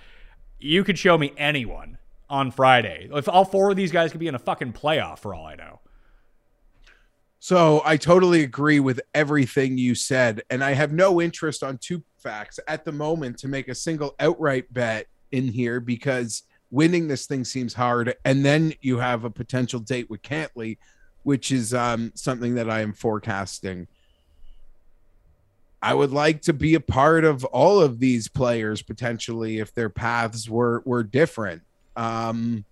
you could show me anyone on Friday. If all four of these guys could be in a fucking playoff for all I know. So I totally agree with everything you said. And I have no interest on two facts at the moment to make a single outright bet in here because winning this thing seems hard. And then you have a potential date with Cantlay, which is um, something that I am forecasting. I would like to be a part of all of these players potentially if their paths were were different. Um,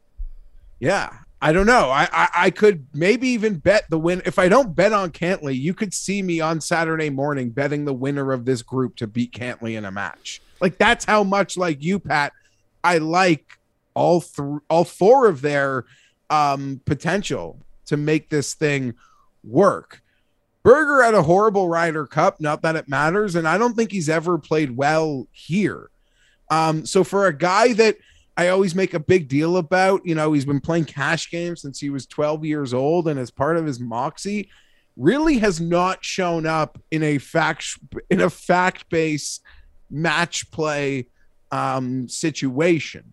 yeah, I don't know. I, I, I could maybe even bet the win. If I don't bet on Cantlay, you could see me on Saturday morning betting the winner of this group to beat Cantlay in a match. Like that's how much like you, Pat. I like all three, all four of their um, potential to make this thing work. Berger had a horrible Ryder Cup. Not that it matters, and I don't think he's ever played well here. Um, so for a guy that I always make a big deal about. You know, he's been playing cash games since he was 12 years old, and as part of his moxie, really has not shown up in a fact in a fact based match play um, situation.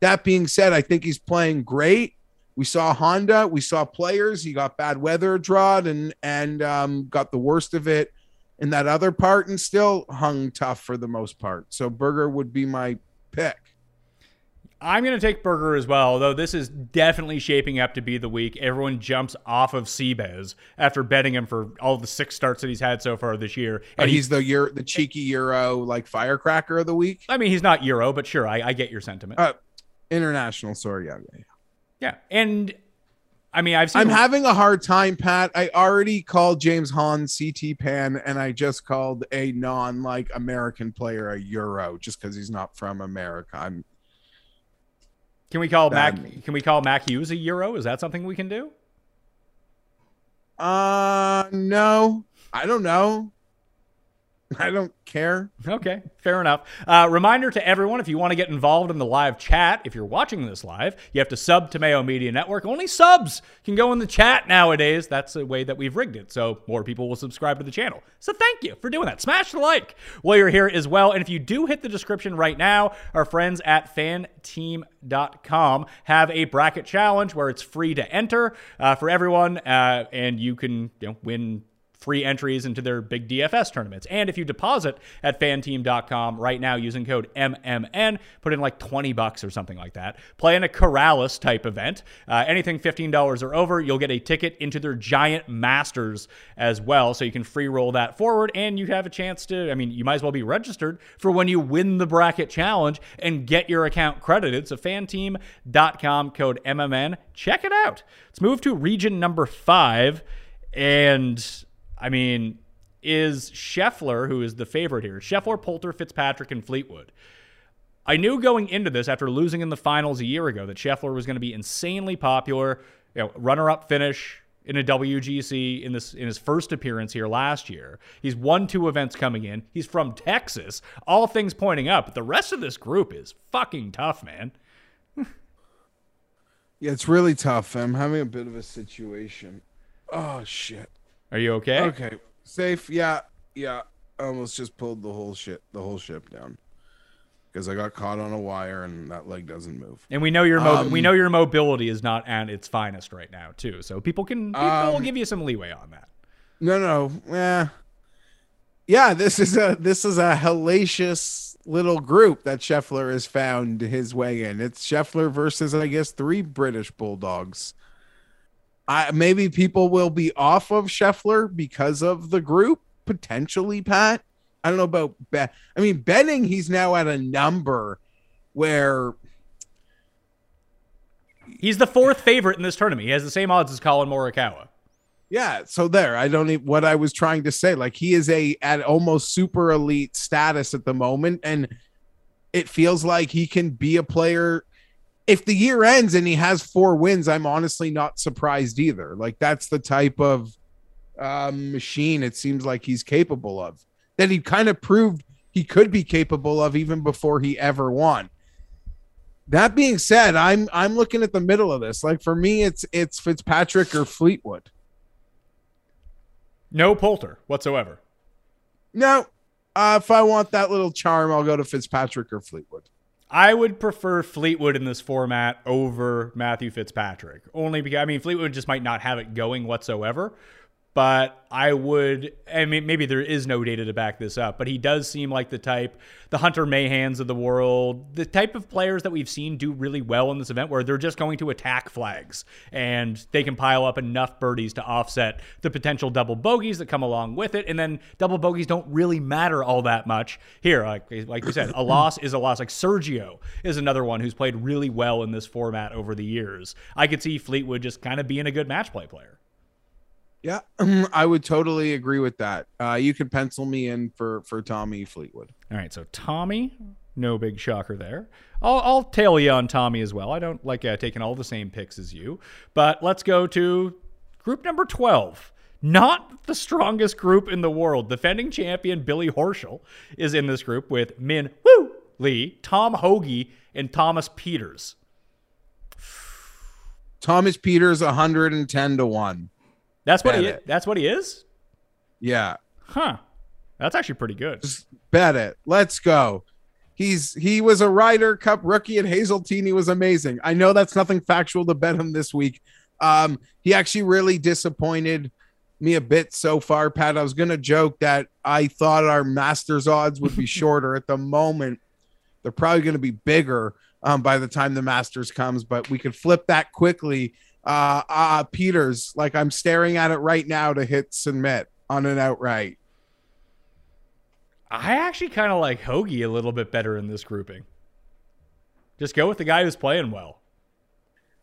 That being said, I think he's playing great. we saw Honda, we saw players. He got bad weather drawed and and um, got the worst of it in that other part, and still hung tough for the most part. So Berger would be my pick. I'm going to take Berger as well, though this is definitely shaping up to be the week. Everyone jumps off of Seabez after betting him for all the six starts that he's had so far this year. And he's the year the cheeky Euro like firecracker of the week. I mean, he's not Euro, but sure, I, I get your sentiment. Uh, international, sorry, yeah, yeah. Yeah, and I mean, I've seen. I'm having a hard time, Pat. I already called James Hahn CT Pan, and I just called a non like American player a Euro just because he's not from America. I'm can we call Mac? Can we call Mac Hughes a Euro? Is that something we can do? Uh, no. I don't know. I don't care. Okay, fair enough. Uh, reminder to everyone if you want to get involved in the live chat, if you're watching this live, you have to sub to Mayo Media Network. Only subs can go in the chat nowadays. That's the way that we've rigged it, so more people will subscribe to the channel. So thank you for doing that. Smash the like while you're here as well. And if you do hit the description right now, our friends at fanteam.com have a bracket challenge where it's free to enter uh, for everyone, uh, and you can you know, win free entries into their big DFS tournaments. And if you deposit at fanteam.com right now using code MMN, put in like 20 bucks or something like that, play in a Corales type event. Uh, anything $15 or over, you'll get a ticket into their giant masters as well. So you can free roll that forward and you have a chance to, I mean, you might as well be registered for when you win the bracket challenge and get your account credited. So fanteam.com code MMN. Check it out. Let's move to region number five. And I mean, is Scheffler, who is the favorite here, Scheffler, Poulter, Fitzpatrick, and Fleetwood. I knew going into this after losing in the finals a year ago that Scheffler was going to be insanely popular, you know, runner-up finish in a WGC in this in his first appearance here last year. He's won two events coming in. He's from Texas. All things pointing up. The rest of this group is fucking tough, man. yeah, it's really tough. I'm having a bit of a situation. Oh shit. Are you okay? Okay. Safe. Yeah. Yeah. I almost just pulled the whole shit, the whole ship down because I got caught on a wire and that leg doesn't move. And we know your mo- um, we know your mobility is not at its finest right now too. So people can people um, will give you some leeway on that. No, no, yeah, yeah. This is a this is a hellacious little group that Scheffler has found his way in. It's Scheffler versus I guess three British bulldogs. I maybe people will be off of Scheffler because of the group potentially. Pat, I don't know about bet. I mean, betting he's now at a number where he's the fourth favorite in this tournament. He has the same odds as Collin Morikawa. Yeah, so there. I don't even what I was trying to say. Like he is a at almost super elite status at the moment, and it feels like he can be a player if the year ends and he has four wins, I'm honestly not surprised either. Like that's the type of um, machine it seems like he's capable of. That he kind of proved he could be capable of even before he ever won. That being said, I'm I'm looking at the middle of this. Like for me, it's it's Fitzpatrick or Fleetwood. No Poulter whatsoever. No, uh, if I want that little charm, I'll go to Fitzpatrick or Fleetwood. I would prefer Fleetwood in this format over Matthew Fitzpatrick. Only because I mean Fleetwood just might not have it going whatsoever but I would, I mean, maybe there is no data to back this up, but he does seem like the type, the Hunter Mahans of the world, the type of players that we've seen do really well in this event where they're just going to attack flags and they can pile up enough birdies to offset the potential double bogeys that come along with it. And then double bogeys don't really matter all that much here. Like, like said, a loss is a loss. Like Sergio is another one who's played really well in this format over the years. I could see Fleetwood just kind of being a good match play player. Yeah, I would totally agree with that. Uh, you could pencil me in for for Tommy Fleetwood. All right, so Tommy, no big shocker there. I'll, I'll tail you on Tommy as well. I don't like uh, taking all the same picks as you, but let's go to group number twelve. Not the strongest group in the world. Defending champion Billy Horschel is in this group with Min Woo Lee, Tom Hoge, and Thomas Pieters. Thomas Pieters, 110 to 1. That's what he. It. That's what he is. Yeah. Huh. That's actually pretty good. Just bet it. Let's go. He's he was a Ryder Cup rookie at Hazeltine. He was amazing. I know that's nothing factual to bet him this week. Um, he actually really disappointed me a bit so far, Pat. I was gonna joke that I thought our Masters odds would be shorter. At the moment, they're probably gonna be bigger um, by the time the Masters comes, but we could flip that quickly. Uh, uh Pieters, like I'm staring at it right now to hit submit on an outright. I actually kind of like Hoge a little bit better in this grouping. Just go with the guy who's playing well.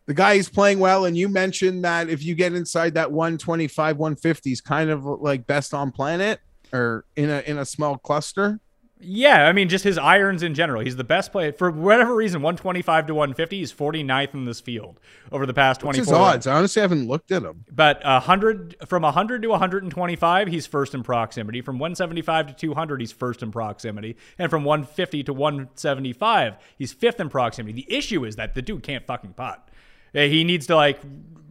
The guy who's playing well, and you mentioned that if you get inside that 125, 150 is kind of like best on planet or in a in a small cluster. Yeah, I mean, just his irons in general. He's the best player for whatever reason. 125 to 150. He's 49th in this field over the past 24. What's his odds? I honestly haven't looked at him. But 100 from 100 to 125, he's first in proximity. From 175 to 200, he's first in proximity. And from 150 to 175, he's fifth in proximity. The issue is that the dude can't fucking putt. Eh, he needs to like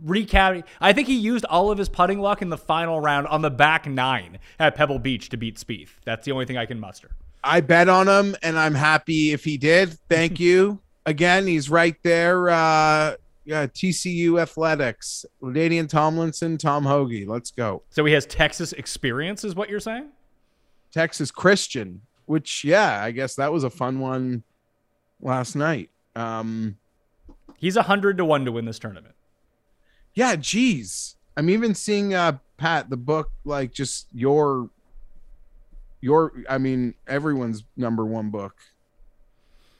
recap. I think he used all of his putting luck in the final round on the back nine at Pebble Beach to beat Spieth. That's the only thing I can muster. I bet on him, and I'm happy if he did. Thank you. Again, he's right there. Uh, yeah, TCU Athletics, LaDainian Tomlinson, Tom Hoge. Let's go. So he has Texas experience, is what you're saying? Texas Christian, which, yeah, I guess that was a fun one last night. Um, He's a hundred to one to win this tournament. Yeah, geez. I'm even seeing uh Pat the book like just your your I mean everyone's number one book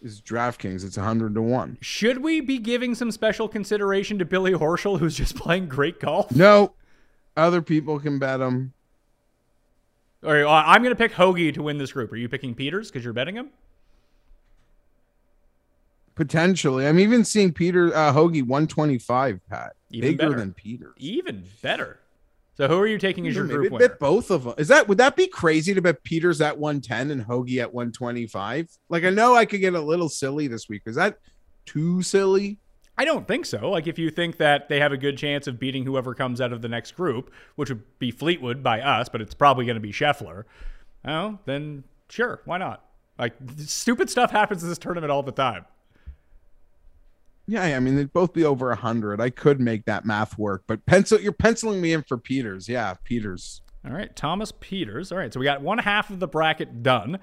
is DraftKings. It's 100 to 1. Should we be giving some special consideration to Billy Horschel who's just playing great golf? No. Other people can bet him. All right, I'm going to pick Hoge to win this group. Are you picking Pieters because you're betting him? Potentially. I'm even seeing Peter uh, Hoge 125, Pat. Even Bigger better. than Pieters. Even better. So who are you taking as your Maybe group winner? bet both of them. Is that would that be crazy to bet Pieters at 110 and Hoge at 125? Like I know I could get a little silly this week. Is that too silly? I don't think so. Like if you think that they have a good chance of beating whoever comes out of the next group, which would be Fleetwood by us, but it's probably going to be Scheffler. Oh, then sure, why not? Like stupid stuff happens in this tournament all the time. Yeah, I mean they'd both be over 100. I could make that math work, but pencil you're penciling me in for Pieters. Yeah, Pieters. All right, Thomas Pieters. All right, so we got one half of the bracket done.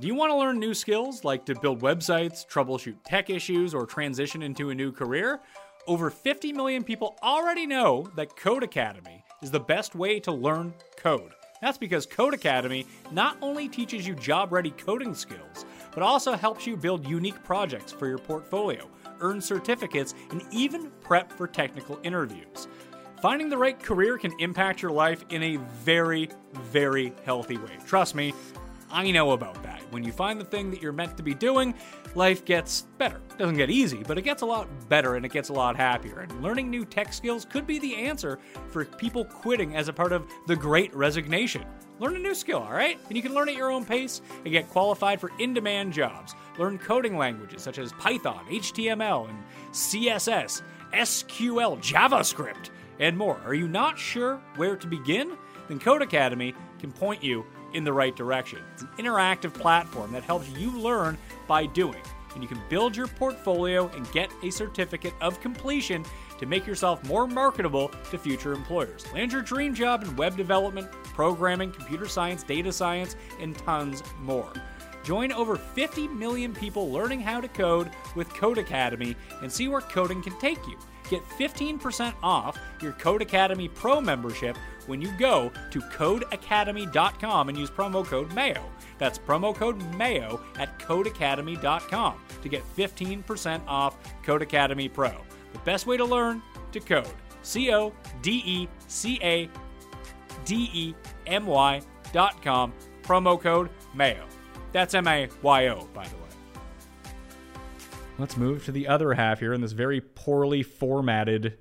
Do you want to learn new skills like to build websites, troubleshoot tech issues, or transition into a new career? Over 50 million people already know that Codecademy is the best way to learn code. That's because Codecademy not only teaches you job ready coding skills, but also helps you build unique projects for your portfolio, earn certificates, and even prep for technical interviews. Finding the right career can impact your life in a very, very healthy way. Trust me, I know about that. When you find the thing that you're meant to be doing, life gets better. It doesn't get easy, but it gets a lot better and it gets a lot happier. And learning new tech skills could be the answer for people quitting as a part of the great resignation. Learn a new skill, all right? And you can learn at your own pace and get qualified for in demand jobs. Learn coding languages such as Python, HTML, and CSS, SQL, JavaScript, and more. Are you not sure where to begin? Then Codecademy can point you in the right direction. It's an interactive platform that helps you learn by doing. And you can build your portfolio and get a certificate of completion to make yourself more marketable to future employers. Land your dream job in web development, programming, computer science, data science, and tons more. Join over 50 million people learning how to code with Codecademy and see where coding can take you. Get 15% off your Codecademy Pro membership when you go to codecademy.com and use promo code MAYO. That's promo code MAYO at codecademy.com to get 15% off Codecademy Pro. The best way to learn to code. C O D E C A D E M Y dot com. Promo code MAYO. That's M A Y O, by the way. Let's move to the other half here in this very poorly formatted,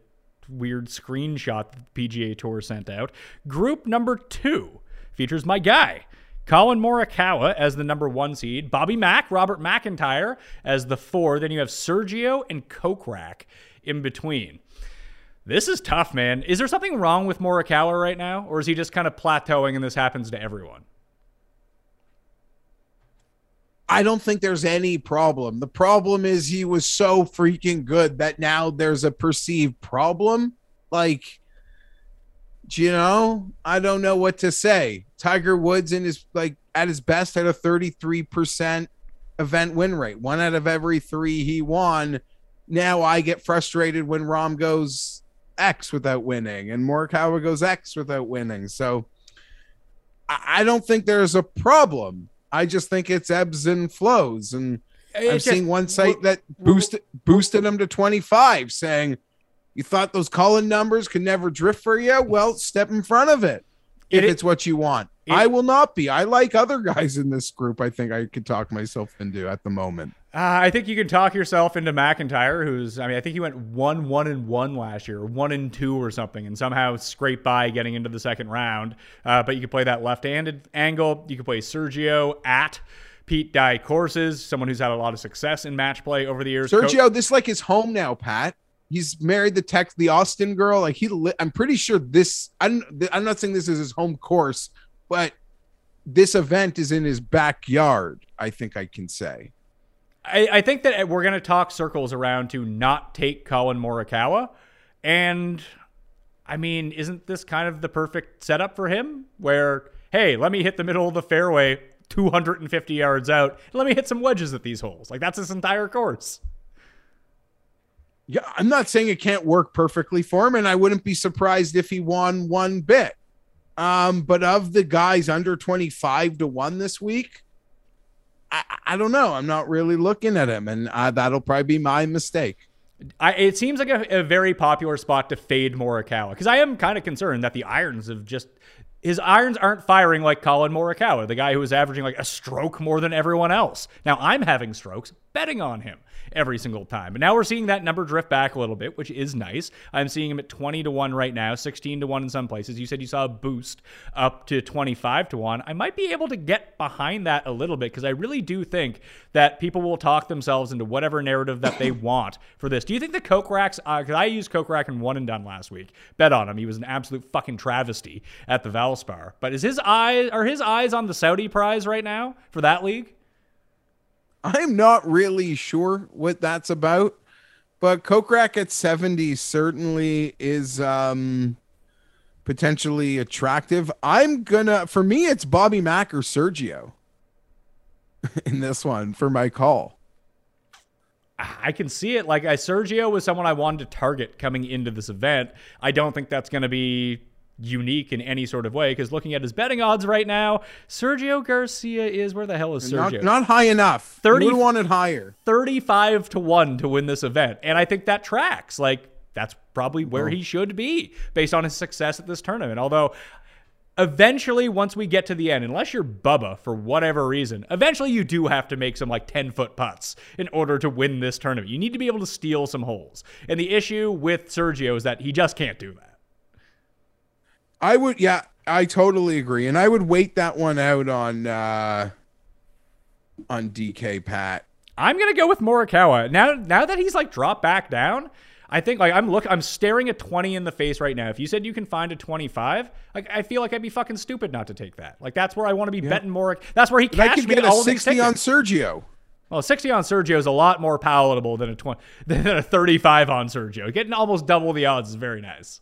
weird screenshot that the PGA Tour sent out. Group number two features my guy, Collin Morikawa as the number one seed, Bobby Mack, Robert McIntyre as the four. Then you have Sergio and Kokrak in between. This is tough, man. Is there something wrong with Morikawa right now, or is he just kind of plateauing and this happens to everyone? I don't think there's any problem. The problem is he was so freaking good that now there's a perceived problem. Like, you know, I don't know what to say. Tiger Woods in his like at his best had a 33% event win rate. One out of every three he won. Now I get frustrated when Rahm goes X without winning and Morikawa goes X without winning. So I don't think there's a problem. I just think it's ebbs and flows. And i am seeing one site that boosted boosted him to 25, saying, "You thought those Cullen numbers could never drift for you? Well, step in front of it if it, it's what you want." It, I will not be. I like other guys in this group. I think I could talk myself into at the moment. Uh, I think you can talk yourself into McIntyre, who's I mean I think he went one one and one last year, one and two or something, and somehow scraped by getting into the second round. Uh, but you could play that left-handed angle. You could play Sergio at. Pete Dye courses, someone who's had a lot of success in match play over the years. Sergio, Co- this like his home now, Pat. He's married the tech, the Austin girl. Like he, li- I'm pretty sure this. I'm, I'm not saying this is his home course, but this event is in his backyard. I think I can say. I, I think that we're going to talk circles around to not take Collin Morikawa. And I mean, isn't this kind of the perfect setup for him? Where, hey, let me hit the middle of the fairway 250 yards out. Let me hit some wedges at these holes. Like, that's his entire course. Yeah, I'm not saying it can't work perfectly for him, and I wouldn't be surprised if he won one bit. Um, but of the guys under 25 to 1 this week, I, I don't know. I'm not really looking at him, and uh, that'll probably be my mistake. I, it seems like a, a, very popular spot to fade Morikawa because I am kind of concerned that the irons have just his irons aren't firing like Collin Morikawa, the guy who is averaging like a stroke more than everyone else. Now I'm having strokes betting on him every single time. But now we're seeing that number drift back a little bit, which is nice. I'm seeing him at 20 to 1 right now, 16 to 1 in some places. You said you saw a boost up to 25 to 1. I might be able to get behind that a little bit because I really do think that people will talk themselves into whatever narrative that they want for this. Do you think the Kokrak's, because uh, I used Kokrak in one and done last week, bet on him. He was an absolute fucking travesty at the Valspar. But is his eyes, are his eyes on the Saudi prize right now for that league? I'm not really sure what that's about, but Kokrak at 70 certainly is um, potentially attractive. I'm gonna, for me, it's Bobby Mack or Sergio in this one for my call. I can see it. Like I, Sergio was someone I wanted to target coming into this event. I don't think that's going to be unique in any sort of way because looking at his betting odds right now, Sergio Garcia is where the hell is Sergio? Not, not high enough. 30 you wanted higher. 35 to 1 to win this event. And I think that tracks. Like that's probably where oh. he should be based on his success at this tournament. Although eventually once we get to the end unless you're bubba for whatever reason eventually you do have to make some like 10 foot putts in order to win this tournament you need to be able to steal some holes and the issue with sergio is that he just can't do that I would, yeah, I totally agree, and I would wait that one out on uh on DK Pat. I'm gonna go with Morikawa now. Now that he's like dropped back down, I think like I'm look, I'm staring at 20 in the face right now. If you said you can find a 25, like I feel like I'd be fucking stupid not to take that. Like that's where I want to be yeah. betting more. That's where he cashed I could get a 60 on Sergio. Well, 60 on Sergio is a lot more palatable than a 20 than a 35 on Sergio. Getting almost double the odds is very nice.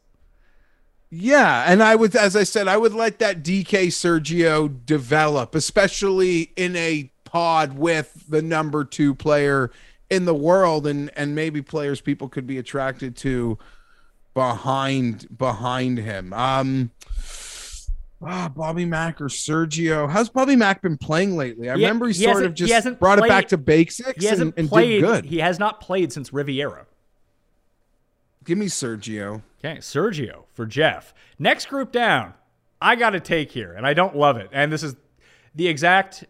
Yeah, and I would, as I said, I would let that DK Sergio develop, especially in a pod with the number two player in the world, and and maybe players people could be attracted to behind behind him. Um, Ah, Bobby Mack or Sergio. How's Bobby Mack been playing lately? I remember he, he sort of just brought played, it back to basics he hasn't and, and played, did good. He has not played since Riviera. Give me Sergio. Okay, Sergio for Geoff. Next group down, I got to take here, and I don't love it. And this is the exact.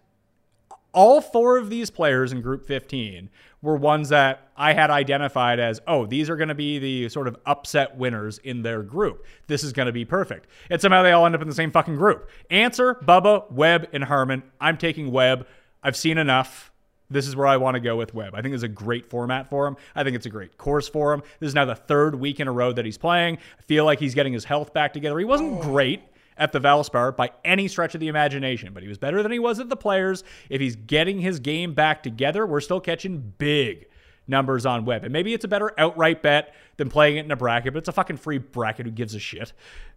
All four of these players in Group 15 were ones that I had identified as, oh, these are going to be the sort of upset winners in their group. This is going to be perfect. And somehow they all end up in the same fucking group. Ancer Bubba, Webb, and Harman. I'm taking Webb. I've seen enough. This is where I want to go with Webb. I think it's a great format for him. I think it's a great course for him. This is now the third week in a row that he's playing. I feel like he's getting his health back together. He wasn't great at the Valspar by any stretch of the imagination, but he was better than he was at the players. If he's getting his game back together, we're still catching big numbers on Webb. And maybe it's a better outright bet than playing it in a bracket, but it's a fucking free bracket. Who gives a shit?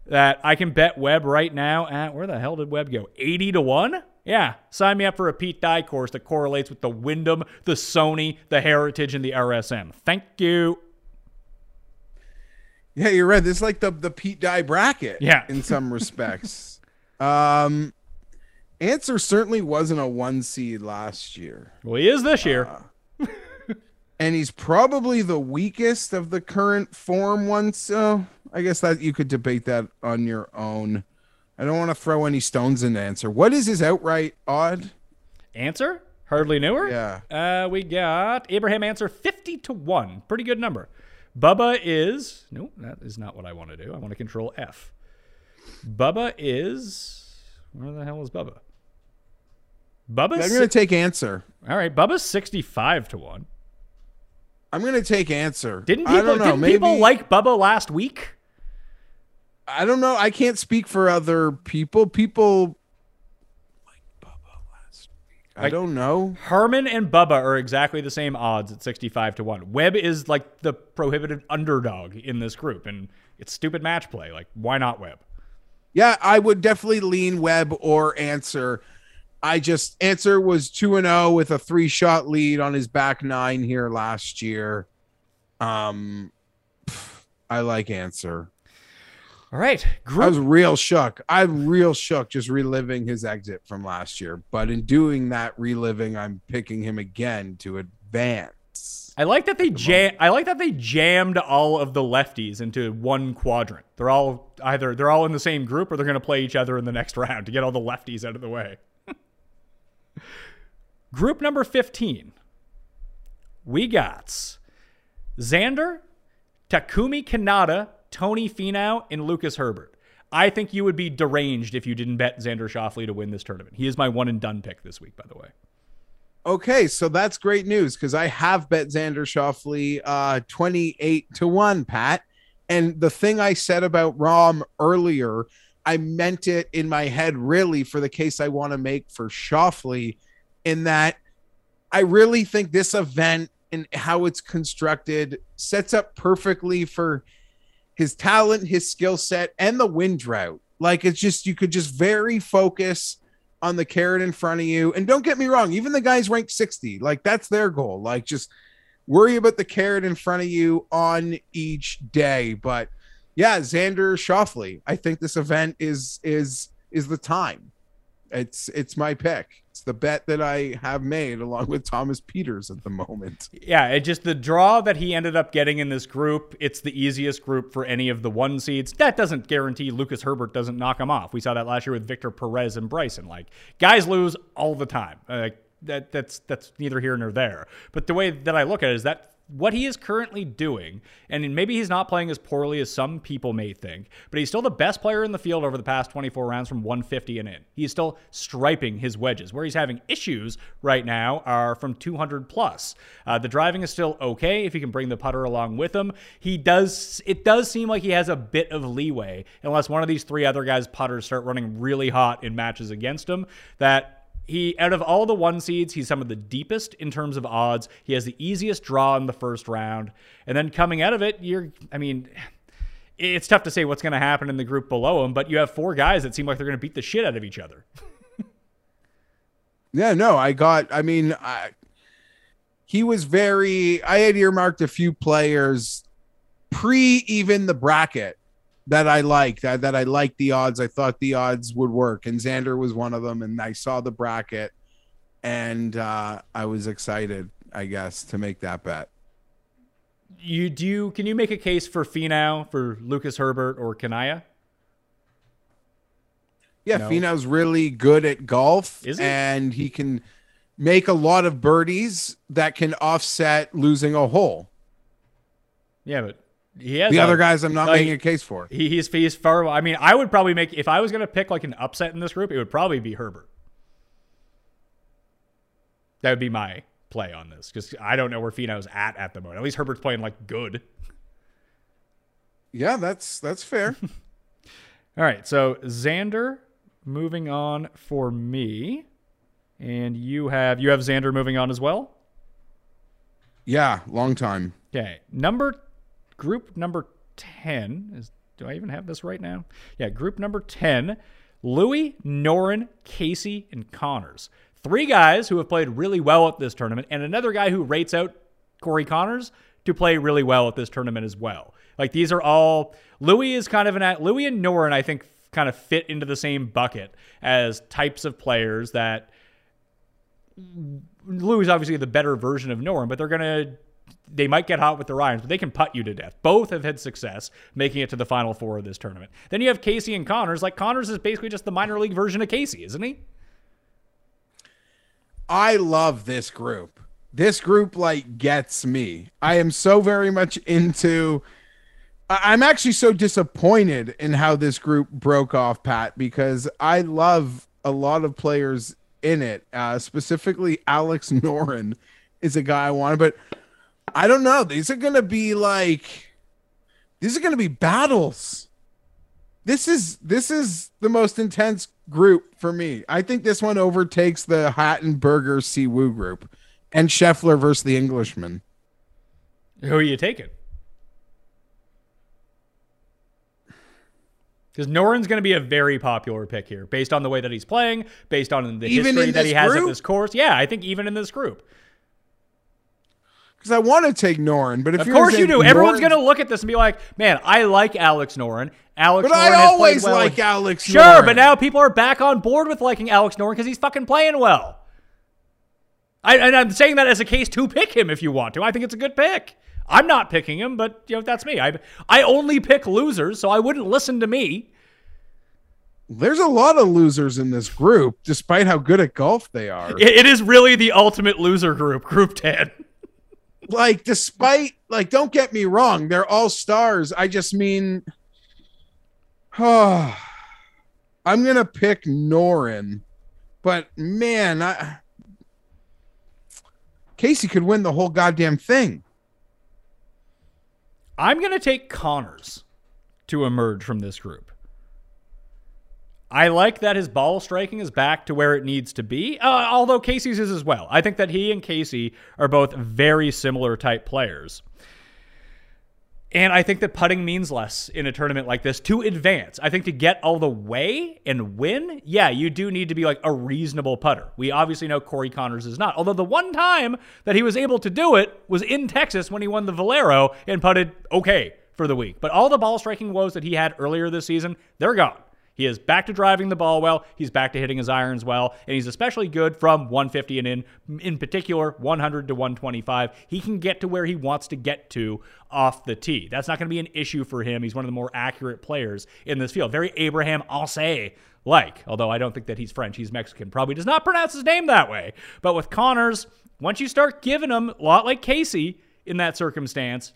That I can bet Webb right now at where the hell did Webb go? 80 to 1? Yeah, sign me up for a Pete Dye course that correlates with the Wyndham, the Sony, the Heritage, and the RSM. Thank you. Yeah, you're right. This is like the the Pete Dye bracket. Yeah. in some respects. um, Ancer certainly wasn't a one seed last year, Well, he is this year. And he's probably the weakest of the current form ones. So I guess that you could debate that on your own. I don't want to throw any stones in the Ancer. What is his outright odd? Ancer? Hardly newer? Yeah. Uh, we got Abraham Ancer 50 to 1. Pretty good number. Bubba is. No, that is not what I want to do. I want to control F. Bubba is. Where the hell is Bubba? Bubba's. I'm going to take Ancer. all right, Bubba's 65 to 1. I'm going to take Ancer. Didn't I people, don't know. didn't Maybe people like Bubba last week? I don't know. I can't speak for other people. People like Bubba last week. I don't know. Harman and Bubba are exactly the same odds at 65 to 1. Webb is like the prohibited underdog in this group, and it's stupid match play. Like, why not Webb? Yeah, I would definitely lean Webb or Ancer. I just Ancer was 2 and 0 with a three-shot lead on his back nine here last year. Um I like Ancer. All right, I was real shook. I'm real shook just reliving his exit from last year. But in doing that reliving, I'm picking him again to advance. I like that they jam. I like that they jammed all of the lefties into one quadrant. They're all either they're all in the same group or they're going to play each other in the next round to get all the lefties out of the way. Group number fifteen. We got Xander, Takumi Kanaya, Tony Finau, and Lucas Herbert. I think you would be deranged if you didn't bet Xander Schauffele to win this tournament. He is my one and done pick this week, by the way. Okay, so that's great news because I have bet Xander Schauffele uh 28 to 1, Pat. And the thing I said about Rahm earlier, I meant it in my head really for the case I want to make for Schauffele, in that I really think this event and how it's constructed sets up perfectly for his talent, his skill set, and the wind drought. Like it's just you could just very focus on the carrot in front of you. And don't get me wrong, even the guys ranked 60, like that's their goal. Like just worry about the carrot in front of you on each day. But yeah, Xander Schauffele. I think this event is is is the time. It's it's my pick. It's the bet that I have made along with Thomas Pieters at the moment. Yeah, it just the draw that he ended up getting in this group, it's the easiest group for any of the one seeds. That doesn't guarantee Lucas Herbert doesn't knock him off. We saw that last year with Victor Perez and Bryson. Like guys lose all the time. Uh, that that's that's neither here nor there. But the way that I look at it is that what he is currently doing, and maybe he's not playing as poorly as some people may think, but he's still the best player in the field over the past 24 rounds from 150 and in. He's still striping his wedges. Where he's having issues right now are from 200 plus. Uh, the driving is still okay if he can bring the putter along with him. He does. It does seem like he has a bit of leeway, unless one of these three other guys' putters start running really hot in matches against him. That he out of all the one seeds, he's some of the deepest in terms of odds. He has the easiest draw in the first round, and then coming out of it, you're. I mean, it's tough to say what's going to happen in the group below him, but you have four guys that seem like they're going to beat the shit out of each other. Yeah, no, I got. I mean, I, he was very. I had earmarked a few players pre even the bracket that I liked. That, that I liked the odds. I thought the odds would work, and Xander was one of them. And I saw the bracket, and uh, I was excited. I guess to make that bet. You do? You, can you make a case for Finau, for Lucas Herbert, or Kanaya? Yeah, No. Finau's really good at golf, Is he? and he can make a lot of birdies that can offset losing a hole. Yeah, but he has The a- other guys, I'm not like- making a case for. He, he's he's far. I mean, I would probably make if I was going to pick like an upset in this group, it would probably be Herbert. That would be my play on this because I don't know where Finau's at at the moment. At least Herbert's playing like good. Yeah, that's that's fair. All right, so Xander moving on for me, and you have you have Xander moving on as well. Yeah, long time. Okay, number group number ten is. Do I even have this right now? Yeah, group number ten: Louis, Noren, Casey, and Conners. Three guys who have played really well at this tournament, and another guy who rates out Corey Conners to play really well at this tournament as well. Like these are all Louis is kind of an at Louis and Noren, I think kind of fit into the same bucket as types of players that Louis is obviously the better version of Noren, but they're gonna they might get hot with the irons, but they can putt you to death. Both have had success making it to the final four of this tournament. Then you have Casey and Conners. Like Conners is basically just the minor league version of Casey, isn't he? I love this group. This group like gets me. I am so very much into I'm actually so disappointed in how this group broke off, Pat, because I love a lot of players in it. Uh, specifically, Alex Noren is a guy I wanted, but I don't know. These are going to be like, these are going to be battles. This is this is the most intense group for me. I think this one overtakes the Hatton Berger Si Woo group and Scheffler versus the Englishman. Who are you taking? Because Noren's going to be a very popular pick here, based on the way that he's playing, based on the even history that he has group? at this course. Yeah, I think even in this group. Because I want to take Noren, but if of course you do, Noren's... everyone's going to look at this and be like, "Man, I like Alex Noren. Alex, but Noren I always well. like Alex. Sure, Noren. but now people are back on board with liking Alex Noren because he's fucking playing well. I, and I'm saying that as a case to pick him if you want to. I think it's a good pick. I'm not picking him, but you know that's me. I I only pick losers, so I wouldn't listen to me. There's a lot of losers in this group, despite how good at golf they are. it, it is really the ultimate loser group, Group Ten. Like, despite like, don't get me wrong, they're all stars. I just mean, oh, I'm gonna pick Noren, but man, I Casey could win the whole goddamn thing. I'm going to take Conners to emerge from this group. I like that his ball striking is back to where it needs to be, uh, although Casey's is as well. I think that he and Casey are both very similar type players. And I think that putting means less in a tournament like this to advance. I think to get all the way and win, yeah, you do need to be like a reasonable putter. We obviously know Corey Conners is not. Although the one time that he was able to do it was in Texas when he won the Valero and putted okay for the week. But all the ball striking woes that he had earlier this season, they're gone. He is back to driving the ball well. He's back to hitting his irons well, and he's especially good from 150 and in, in particular 100 to 125. He can get to where he wants to get to off the tee. That's not going to be an issue for him. He's one of the more accurate players in this field. Very Abraham Ancer like, although I don't think that he's French. He's Mexican. Probably does not pronounce his name that way. But with Conners, once you start giving him a lot like Casey in that circumstance,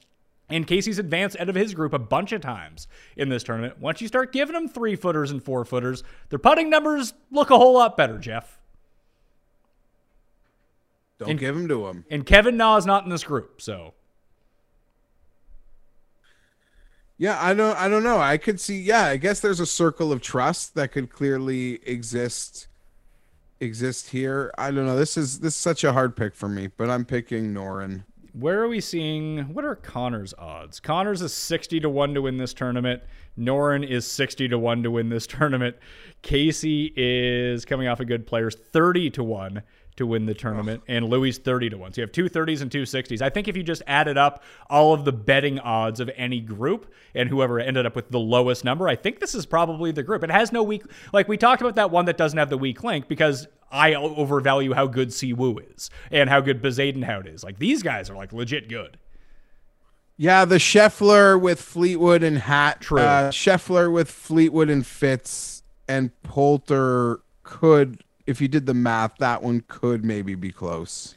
and Casey's advanced out of his group a bunch of times in this tournament. Once you start giving them three footers and four footers, their putting numbers look a whole lot better, Geoff. Don't and, give them to him. And Kevin Na is not in this group, so. Yeah, I don't. I don't know. I could see. Yeah, I guess there's a circle of trust that could clearly exist exist here. I don't know. This is this is such a hard pick for me, but I'm picking Noren where are we seeing what are Connor's odds? Connor's is 60 to 1 to win this tournament. Noren is 60 to 1 to win this tournament. Casey is coming off a good players 30 to 1 to win the tournament, and Louis 30 to 1. So you have two 30s and two 60s. I think if you just added up all of the betting odds of any group and whoever ended up with the lowest number, I think this is probably the group. It has no weak, like we talked about that one that doesn't have the weak link because I overvalue how good Si Woo is and how good Bezuidenhout is. Like these guys are like legit good. Yeah, the Scheffler with Fleetwood and Hat. True. Uh, Scheffler with Fleetwood and Fitz and Poulter could if you did the math, that one could maybe be close.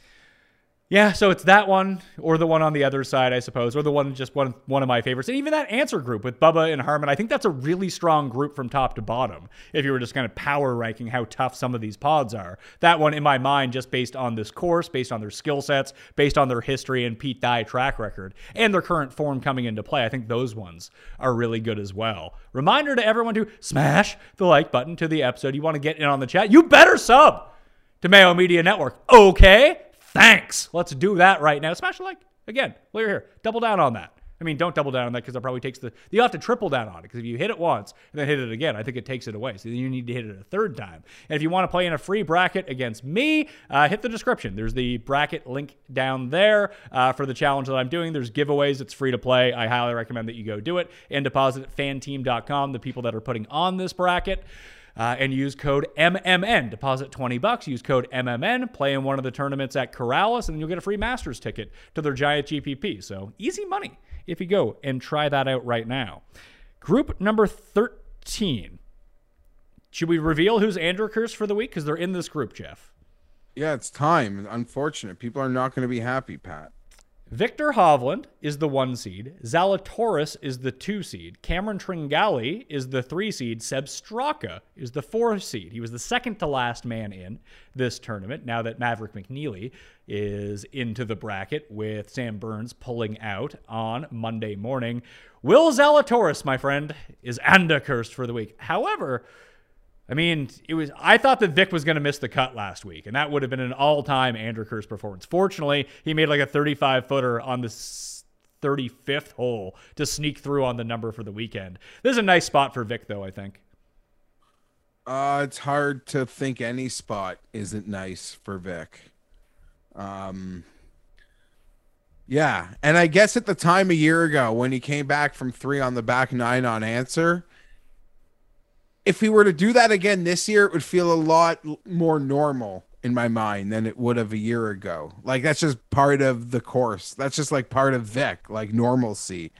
Yeah, so it's that one or the one on the other side, I suppose, or the one just one one of my favorites. And even that answer group with Bubba and Harman, I think that's a really strong group from top to bottom. If you were just kind of power ranking how tough some of these pods are. That one in my mind just based on this course, based on their skill sets, based on their history and Pete Dye track record and their current form coming into play. I think those ones are really good as well. Reminder to everyone to smash the like button to the episode. You want to get in on the chat? You better sub to Mayo Media Network. Okay? Thanks. Let's do that right now. Smash a like. Again, while you're here, double down on that. I mean, don't double down on that because that probably takes the. You have to triple down on it because if you hit it once and then hit it again, I think it takes it away. So you need to hit it a third time. And if you want to play in a free bracket against me, uh, hit the description. There's the bracket link down there uh, for the challenge that I'm doing. There's giveaways. It's free to play. I highly recommend that you go do it and deposit at fanteam.com. The people that are putting on this bracket uh, and use code MMN. Deposit 20 bucks, use code MMN, play in one of the tournaments at Corales, and you'll get a free Masters ticket to their Giant GPP. So easy money if you go and try that out right now. Group number 13. Should we reveal who's Andrew Curse for the week? Because they're in this group, Geoff. Yeah, it's time. Unfortunate. People are not going to be happy, Pat. Viktor Hovland is the one seed. Zalatoris is the two seed. Cameron Tringale is the three seed. Sepp Straka is the four seed. He was the second to last man in this tournament. Now that Maverick McNealy is into the bracket with Sam Burns pulling out on Monday morning, Will Zalatoris, my friend, is anda cursed for the week. However, I mean, it was. I thought that Vic was going to miss the cut last week, and that would have been an all-time Andrew Curse performance. Fortunately, he made like a 35 footer on the 35th hole to sneak through on the number for the weekend. This is a nice spot for Vic, though. I think. Uh, it's hard to think any spot isn't nice for Vic. Um, yeah, and I guess at the time a year ago when he came back from three on the back nine on Ancer if we were to do that again this year, it would feel a lot more normal in my mind than it would have a year ago. Like that's just part of the course. That's just like part of Vic, like normalcy,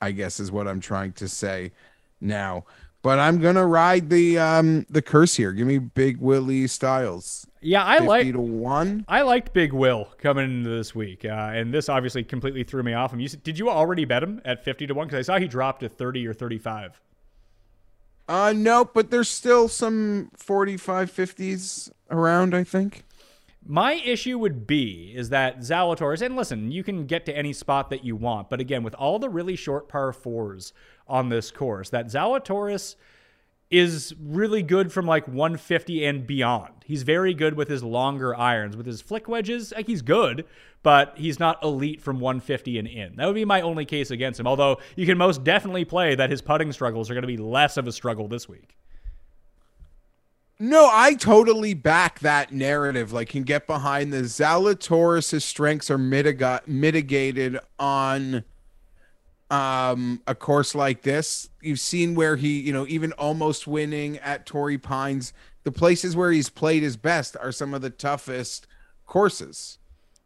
I guess is what I'm trying to say now. But I'm gonna ride the um the curse here. Give me Big Willie Styles. Yeah, I like to one. I liked Big Will coming into this week, uh, and this obviously completely threw me off. him. You, did you already bet him at fifty to one? Because I saw he dropped to thirty or thirty-five. Uh, no, but there's still some 45 50s around, I think. My issue would be is that Zalatoris, and listen, you can get to any spot that you want, but again, with all the really short par fours on this course, that Zalatoris is really good from like 150 and beyond. He's very good with his longer irons. With his flick wedges, like he's good, but he's not elite from 150 and in. That would be my only case against him. Although you can most definitely play that his putting struggles are going to be less of a struggle this week. No, I totally back that narrative. Like, can get behind the Zalatoris' strengths are mitiga- mitigated on um a course like this you've seen where he you know even almost winning at torrey pines the places where he's played his best are some of the toughest courses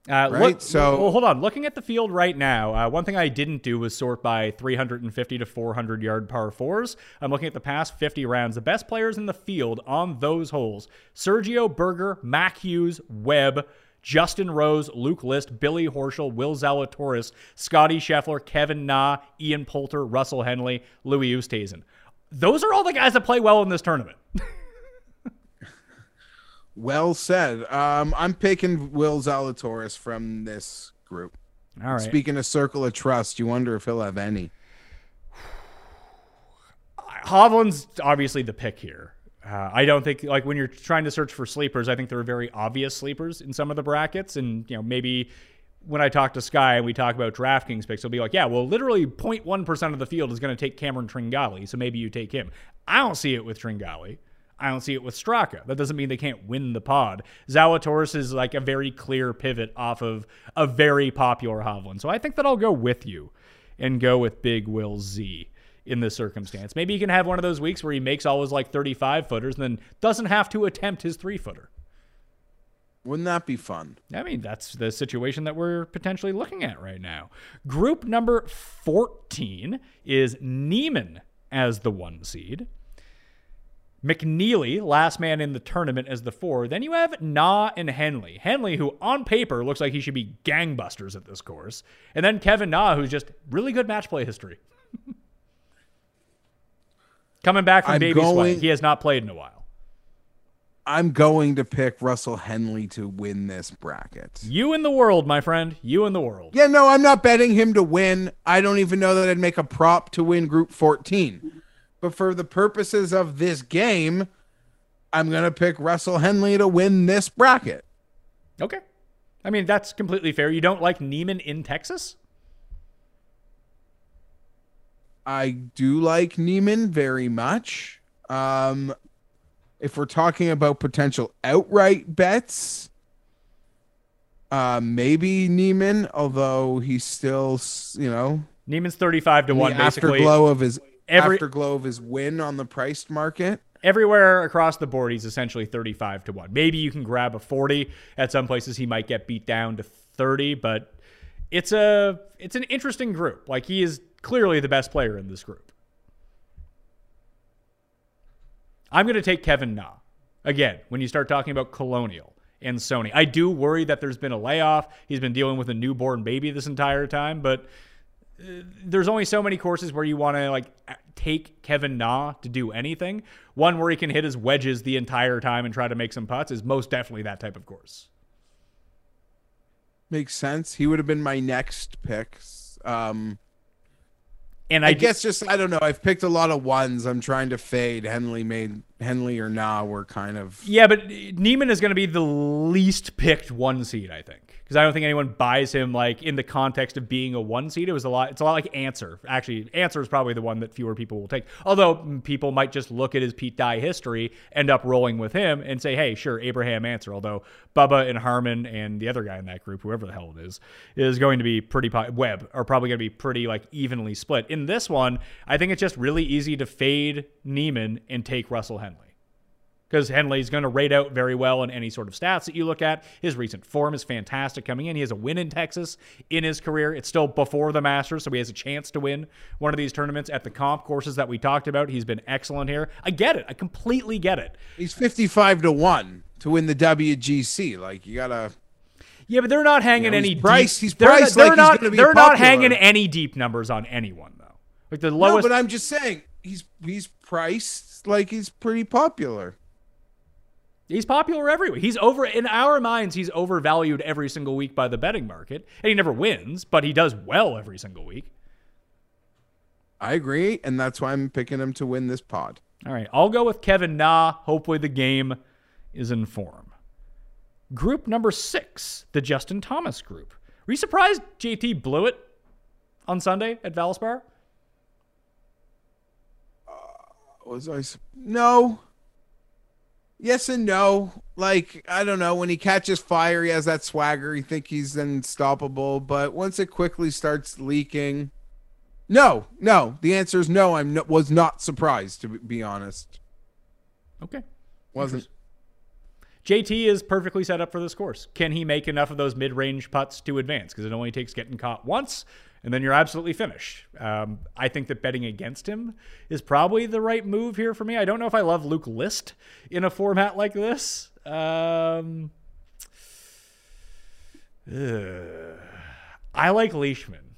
uh, right look, so well, hold on looking at the field right now uh, one thing i didn't do was sort by 350 to 400 yard par fours i'm looking at the past 50 rounds the best players in the field on those holes sergio berger mac hughes webb Justin Rose, Luke List, Billy Horschel, Will Zalatoris, Scotty Scheffler, Kevin Na, Ian Poulter, Russell Henley, Louis Oosthuizen. Those are all the guys that play well in this tournament. well said. Um, I'm picking Will Zalatoris from this group. All right. Speaking of circle of trust, you wonder if he'll have any. Hovland's obviously the pick here. Uh, I don't think like when you're trying to search for sleepers, I think there are very obvious sleepers in some of the brackets, and you know maybe when I talk to Sky and we talk about DraftKings picks, he'll be like, yeah, well, literally 0.1% of the field is going to take Cameron Tringale, so maybe you take him. I don't see it with Tringale. I don't see it with Straka. That doesn't mean they can't win the pod. Zalatoris is like a very clear pivot off of a very popular Hovland. So I think that I'll go with you and go with Big Will Z in this circumstance. Maybe he can have one of those weeks where he makes all his like 35 footers and then doesn't have to attempt his three footer. Wouldn't that be fun? I mean, that's the situation that we're potentially looking at right now. Group number 14 is Niemann as the one seed. McNealy, last man in the tournament as the four. Then you have Na and Henley. Henley, who on paper looks like he should be gangbusters at this course. And then Kevin Na, who's just really good match play history. Coming back from I'm baby going-. He has not played in a while. I'm going to pick Russell Henley to win this bracket. You in the world, my friend. You in the world. Yeah, no, I'm not betting him to win. I don't even know that I'd make a prop to win Group 14. But for the purposes of this game, I'm going to pick Russell Henley to win this bracket. Okay. I mean, that's completely fair. You don't like Niemann in Texas? I do like Niemann very much. Um, if we're talking about potential outright bets, uh, maybe Niemann, although he's still, you know, Niemann's 35 to 1, the basically. afterglow of his every- afterglow of his win on the priced market. Everywhere across the board, he's essentially 35 to 1. Maybe you can grab a 40. At some places, he might get beat down to 30, but it's a it's an interesting group. Like he is clearly the best player in this group. I'm going to take Kevin Na. Again, when you start talking about Colonial and Sony, I do worry that there's been a layoff. He's been dealing with a newborn baby this entire time, but there's only so many courses where you want to like take Kevin Na to do anything. One where he can hit his wedges the entire time and try to make some putts is most definitely that type of course. Makes sense. He would have been my next pick. Um, And I, I guess just I don't know. I've picked a lot of ones. I'm trying to fade. Henley made Henley or Na were kind of Yeah, but Niemann is going to be the least picked one seed, I think, because I don't think anyone buys him like in the context of being a one seed. It was a lot. It's a lot like Ancer. Actually, Ancer is probably the one that fewer people will take. Although mm, people might just look at his Pete Dye history, end up rolling with him, and say, "Hey, sure, Abraham Ancer." Although Bubba and Harman and the other guy in that group, whoever the hell it is, is going to be pretty po- Webb are probably going to be pretty like evenly split. In this one, I think it's just really easy to fade Niemann and take Russell Henley because Henley's going to rate out very well in any sort of stats that you look at. His recent form is fantastic coming in. He has a win in Texas in his career. It's still before the Masters, so he has a chance to win one of these tournaments at the comp courses that we talked about. He's been excellent here. I get it. I completely get it. he's 55 to 1 to win the WGC. Like you got to Yeah, but they're not hanging know, any he's priced- he's they're priced they're like he's not, They're not hanging any deep numbers on anyone though. Like the lowest. No, but I'm just saying he's he's priced like he's pretty popular. He's popular everywhere. He's over in our minds. He's overvalued every single week by the betting market, and he never wins, but he does well every single week. I agree, and that's why I'm picking him to win this pod. All right, I'll go with Kevin Na. Hopefully, the game is in form. Group number six, the Justin Thomas group. Were you surprised JT blew it on Sunday at Valspar? Uh, was I? No. Yes and no. Like I don't know. When he catches fire, he has that swagger. You think he's unstoppable, but once it quickly starts leaking, no, no. The answer is no. I'm no, was not surprised to be honest. Okay. Wasn't. JT is perfectly set up for this course. Can he make enough of those mid range putts to advance? Because it only takes getting caught once, and then you're absolutely finished. Um, I think that betting against him is probably the right move here for me. I don't know if I love Luke List in a format like this. Um, ugh. I like Leishman.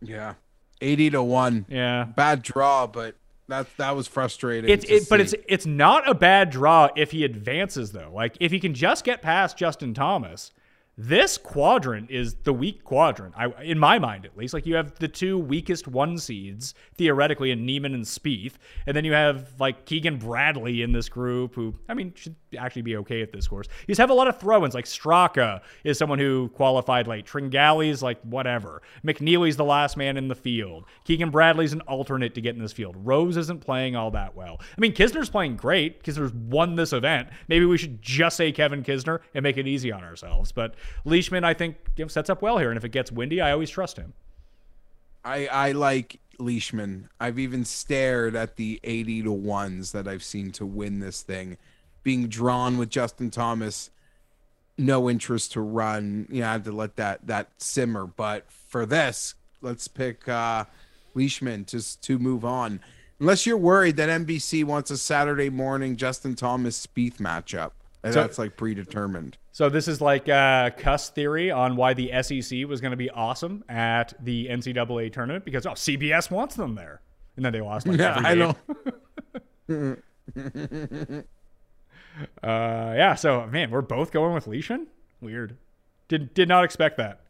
Yeah. 80 to 1. Yeah. Bad draw, but that that was frustrating. It's it, but it's it's not a bad draw if he advances though. Like if he can just get past Justin Thomas, this quadrant is the weak quadrant. I in my mind at least. Like you have the two weakest one seeds theoretically in Niemann and Spieth, and then you have like Keegan Bradley in this group who I mean should actually be okay at this course. You just have a lot of throw-ins. Like Straka is someone who qualified late. Tringale's like whatever. McNealy's the last man in the field. Keegan Bradley's an alternate to get in this field. Rose isn't playing all that well. I mean, Kisner's playing great. Kisner's won this event. Maybe we should just say Kevin Kisner and make it easy on ourselves. But Leishman, I think, you know, sets up well here. And if it gets windy, I always trust him. I I like Leishman. I've even stared at the 80 to 1s that I've seen to win this thing being drawn with Justin Thomas. No interest to run. You know, I had to let that that simmer, but for this, let's pick uh Leishman just to move on. Unless you're worried that NBC wants a Saturday morning Justin Thomas Spieth matchup. And So- that's like predetermined. So this is like uh, cuss theory on why the SEC was going to be awesome at the NCAA tournament because oh CBS wants them there, and then they lost. Like, Yeah, I know. Uh, yeah. So man, we're both going with Leishman. Weird. Did did not expect that.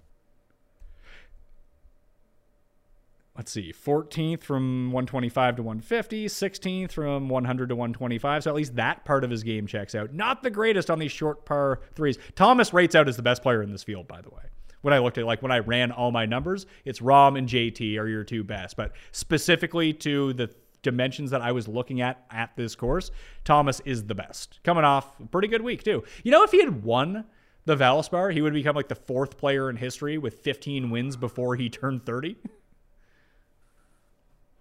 Let's see, 14th from 125 to 150, 16th from 100 to 125. So at least that part of his game checks out. Not the greatest on these short par threes. Thomas rates out as the best player in this field, by the way. When I looked at like when I ran all my numbers, it's Rahm and JT are your two best. But specifically to the dimensions that I was looking at at this course, Thomas is the best. Coming off a pretty good week too. You know, if he had won the Valspar, he would become like the fourth player in history with 15 wins before he turned 30.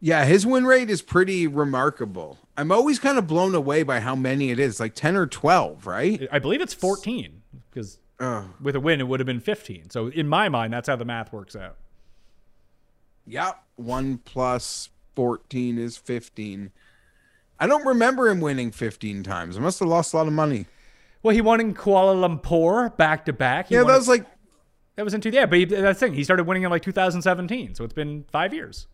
Yeah, his win rate is pretty remarkable. I'm always kind of blown away by how many it is, like 10 or 12, right? I believe it's 14 because Uh, with a win it would have been 15. So in my mind, that's how the math works out. yep. 1 plus 14 is 15. I don't remember him winning 15 times. I must have lost a lot of money. Well, he won in Kuala Lumpur back to back. Yeah, that was like that was in two. Yeah, but he, that's the thing. He started winning in like 2017, so it's been five years.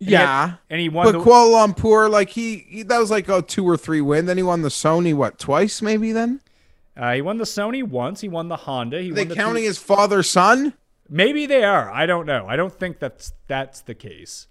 He yeah. had- and he won But the- Kuala Lumpur, like he, he, that was like a two or three win. Then he won the Sony, what, twice maybe then? Uh, he won the Sony once. He won the Honda. He Are they won the counting two- his father son? Maybe they are. I don't know. I don't think that's that's the case.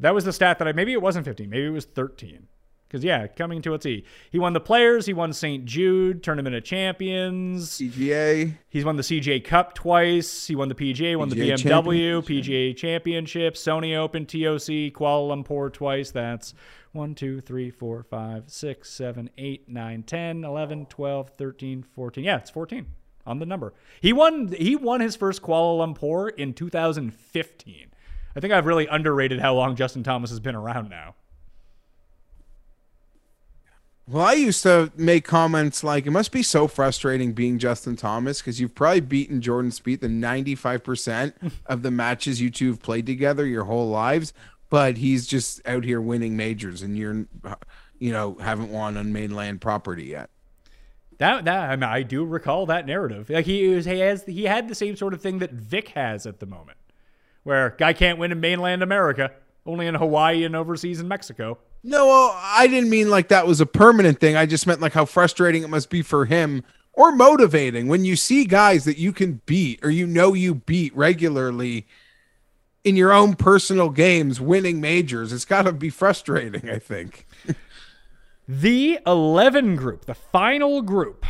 That was the stat that I maybe it wasn't 15. Maybe it was 13. Because yeah, coming to its E, he won the Players. He won St. Jude Tournament of Champions. CGA. He's won the CJ Cup twice. He won the PGA, won the BMW, PGA Championship, Sony Open, TOC, Kuala Lumpur twice. That's 1, 2, 3, 4, 5, 6, 7, 8, 9, 10, 11, 12, 13, 14. Yeah, it's 14 on the number. He won he won his first Kuala Lumpur in 2015. I think I've really underrated how long Justin Thomas has been around now. Well, I used to make comments like it must be so frustrating being Justin Thomas because you've probably beaten Jordan Spieth in 95% of the matches you two have played together your whole lives, but he's just out here winning majors and you're, you know, haven't won on mainland property yet. That that I, mean, I do recall that narrative. Like he was, he has he had the same sort of thing that Vic has at the moment, where guy can't win in mainland America, only in Hawaii and overseas in Mexico. No, I didn't mean like that was a permanent thing. I just meant like how frustrating it must be for him or motivating when you see guys that you can beat or you know you beat regularly in your own personal games winning majors. It's got to be frustrating, I think. The 11 group, the final group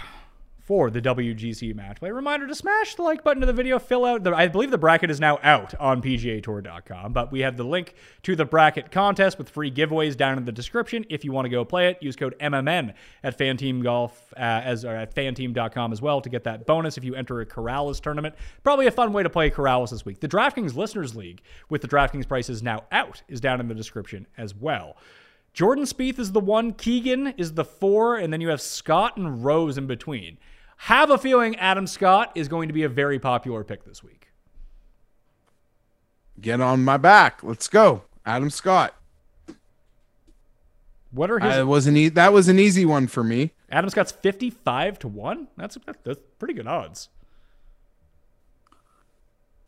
for the WGC match play. Reminder to smash the like button to the video, fill out the I believe the bracket is now out on PGAtour.com, but we have the link to the bracket contest with free giveaways down in the description. If you want to go play it, use code MMN at Fanteam Golf uh, as or at fanteam.com as well to get that bonus if you enter a Corales tournament. Probably a fun way to play Corales this week. The DraftKings Listeners League with the DraftKings prices now out is down in the description as well. Jordan Spieth is the one, Keegan is the four, and then you have Scott and Rose in between. Have a feeling Adam Scott is going to be a very popular pick this week. Get on my back. Let's go. Adam Scott. What are his I was an e- that was an easy one for me. Adam Scott's 55 to 1? That's that's pretty good odds.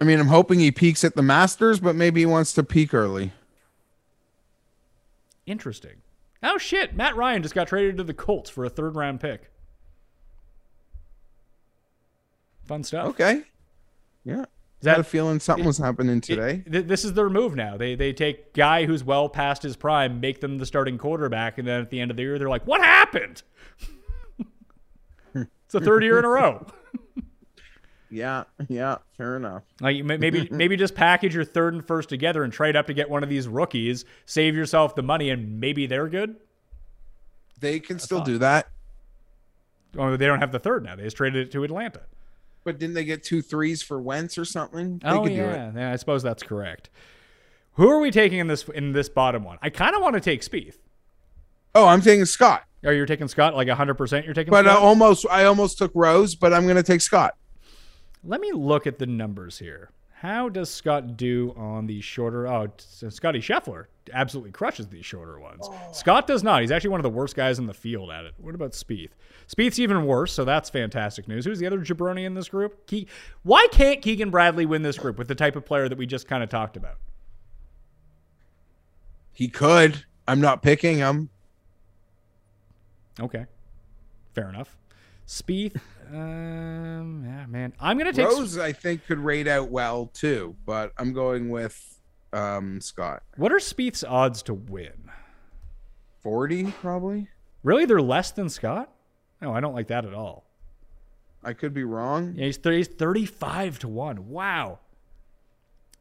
I mean, I'm hoping he peaks at the Masters, but maybe he wants to peak early. Interesting. Oh shit, Matt Ryan just got traded to the Colts for a third round pick. Fun stuff. Okay. Yeah. Is I had that a feeling something was happening today. Th- this is their move now. They they take guy who's well past his prime, make them the starting quarterback, and then at the end of the year, they're like, "What happened?" it's the third year in a row. Yeah, yeah, fair enough. Like maybe maybe just package your third and first together and trade up to get one of these rookies, save yourself the money, and maybe they're good. They can still do that. Oh, they don't have the third now. They just traded it to Atlanta. But didn't they get two threes for Wentz or something? They oh could do it. yeah, yeah. I suppose that's correct. Who are we taking in this in this bottom one? I kind of want to take Spieth. Oh, I'm taking Scott. Oh, you're taking Scott like 100%. You're taking But Scott? almost I almost took Rose, but I'm gonna take Scott. Let me look at the numbers here. How does Scott do on the shorter? Oh, Scotty Scheffler absolutely crushes these shorter ones. Oh. Scott does not. He's actually one of the worst guys in the field at it. What about Spieth? Spieth's even worse, so that's fantastic news. Who's the other jabroni in this group? Ke- Why can't Keegan Bradley win this group with the type of player that we just kind of talked about? He could. I'm not picking him. Okay, fair enough. Spieth, um, yeah, man, I'm gonna take Rose. I think could rate out well too, but I'm going with um, Scott. What are Spieth's odds to win? Forty, probably. Really, they're less than Scott? No, I don't like that at all. I could be wrong. Yeah, he's, 30, he's 35 to 1. Wow.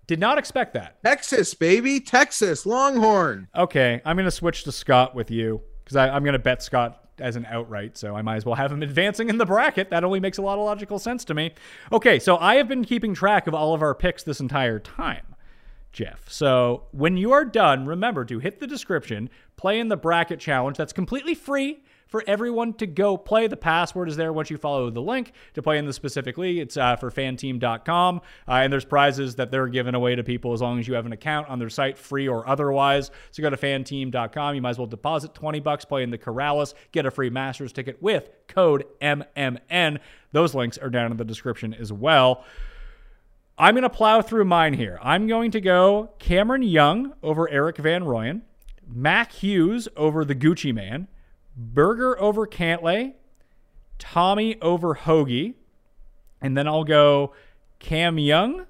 Did not expect that. Texas, baby. Texas, Longhorn. Okay, I'm going to switch to Scott with you because I'm going to bet Scott as an outright, so I might as well have him advancing in the bracket. That only makes a lot of logical sense to me. Okay, so I have been keeping track of all of our picks this entire time, Geoff. So when you are done, remember to hit the description, play in the bracket challenge. That's completely free for everyone to go play. The password is there once you follow the link to play in the specific league. It's uh, for fanteam.com. Uh, and there's prizes that they're giving away to people as long as you have an account on their site, free or otherwise. So go to fanteam.com. You might as well deposit 20 bucks, play in the Corales, get a free Masters ticket with code MMN. Those links are down in the description as well. I'm going to plow through mine here. I'm going to go Cameron Young over Erik Van Rooyen, Mac Hughes over the Gucci Man, Berger over Cantlay, Tommy over Hoge, and then I'll go Cam Young,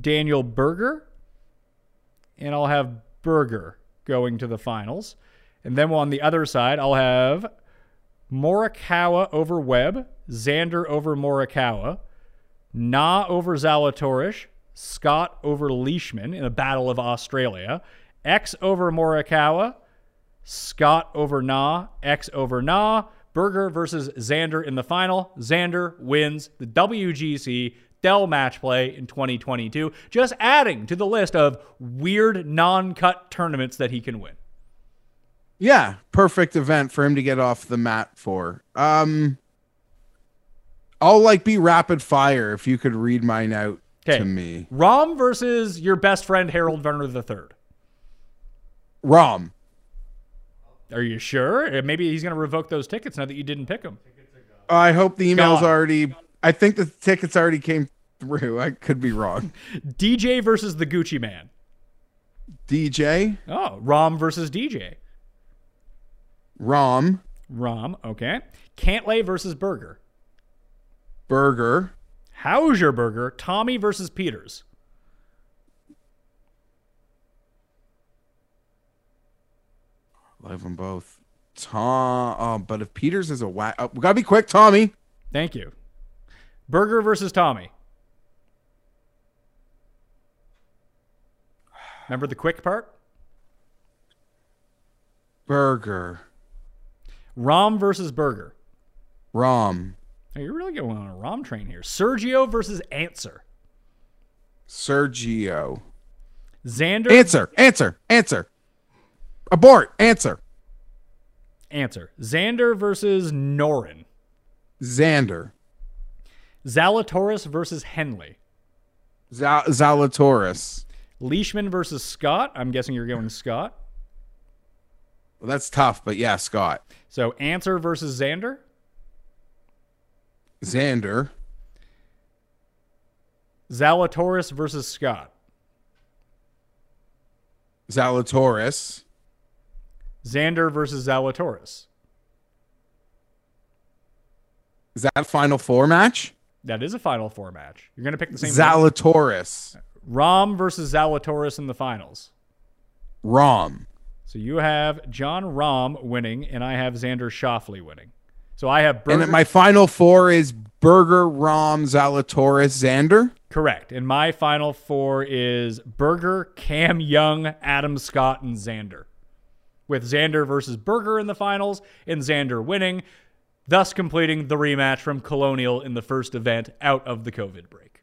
Daniel Berger, and I'll have Berger going to the finals. And then on the other side, I'll have Morikawa over Webb, Xander over Morikawa, Na over Zalatoris, Scott over Leishman in a battle of Australia, X over Morikawa, Scott over Na, X over Na, Berger versus Xander in the final. Xander wins the WGC Dell Match Play in 2022, just adding to the list of weird non cut tournaments that he can win. Yeah, perfect event for him to get off the mat for. Um, I'll like be rapid fire if you could read mine out to me. Rahm versus your best friend Harold Varner III. Rahm. Are you sure? Uh, maybe he's going to revoke those tickets now that you didn't pick them. I hope the email's already. I think the tickets already came through. I could be wrong. DJ versus the Gucci Man. DJ. Oh, Rahm versus DJ. Rahm. Rahm. Okay. Cantlay versus Berger. Berger. How's your Burger? Tommy versus Pieters. I love them both. Tom, oh, but if Pieters is a whack, oh, we gotta be quick, Tommy. Thank you. Berger versus Tommy. Remember the quick part? Berger. Rahm versus Berger. Rahm. Oh, you're really going on a Rahm train here. Sergio versus Ancer. Sergio. Xander. Ancer. Ancer. Ancer. Abort. Ancer. Ancer. Xander versus Noren. Xander. Zalatoris versus Henley. Zal- Zalatoris. Leishman versus Scott. I'm guessing you're going Scott. Well, that's tough, but yeah, Scott. So Ancer versus Xander. Xander. Zalatoris versus Scott. Zalatoris. Xander versus Zalatoris. Is that a final four match? That is a final four match. You're going to pick the same. Zalatoris. Rahm versus Zalatoris in the finals. Rahm. So you have Jon Rahm winning, and I have Xander Schauffele winning. So I have Berger. And my final four is Berger, Rahm, Zalatoris, Xander. Correct. And my final four is Berger, Cam Young, Adam Scott, and Xander with Xander versus Berger in the finals and Xander winning, thus completing the rematch from Colonial in the first event out of the COVID break.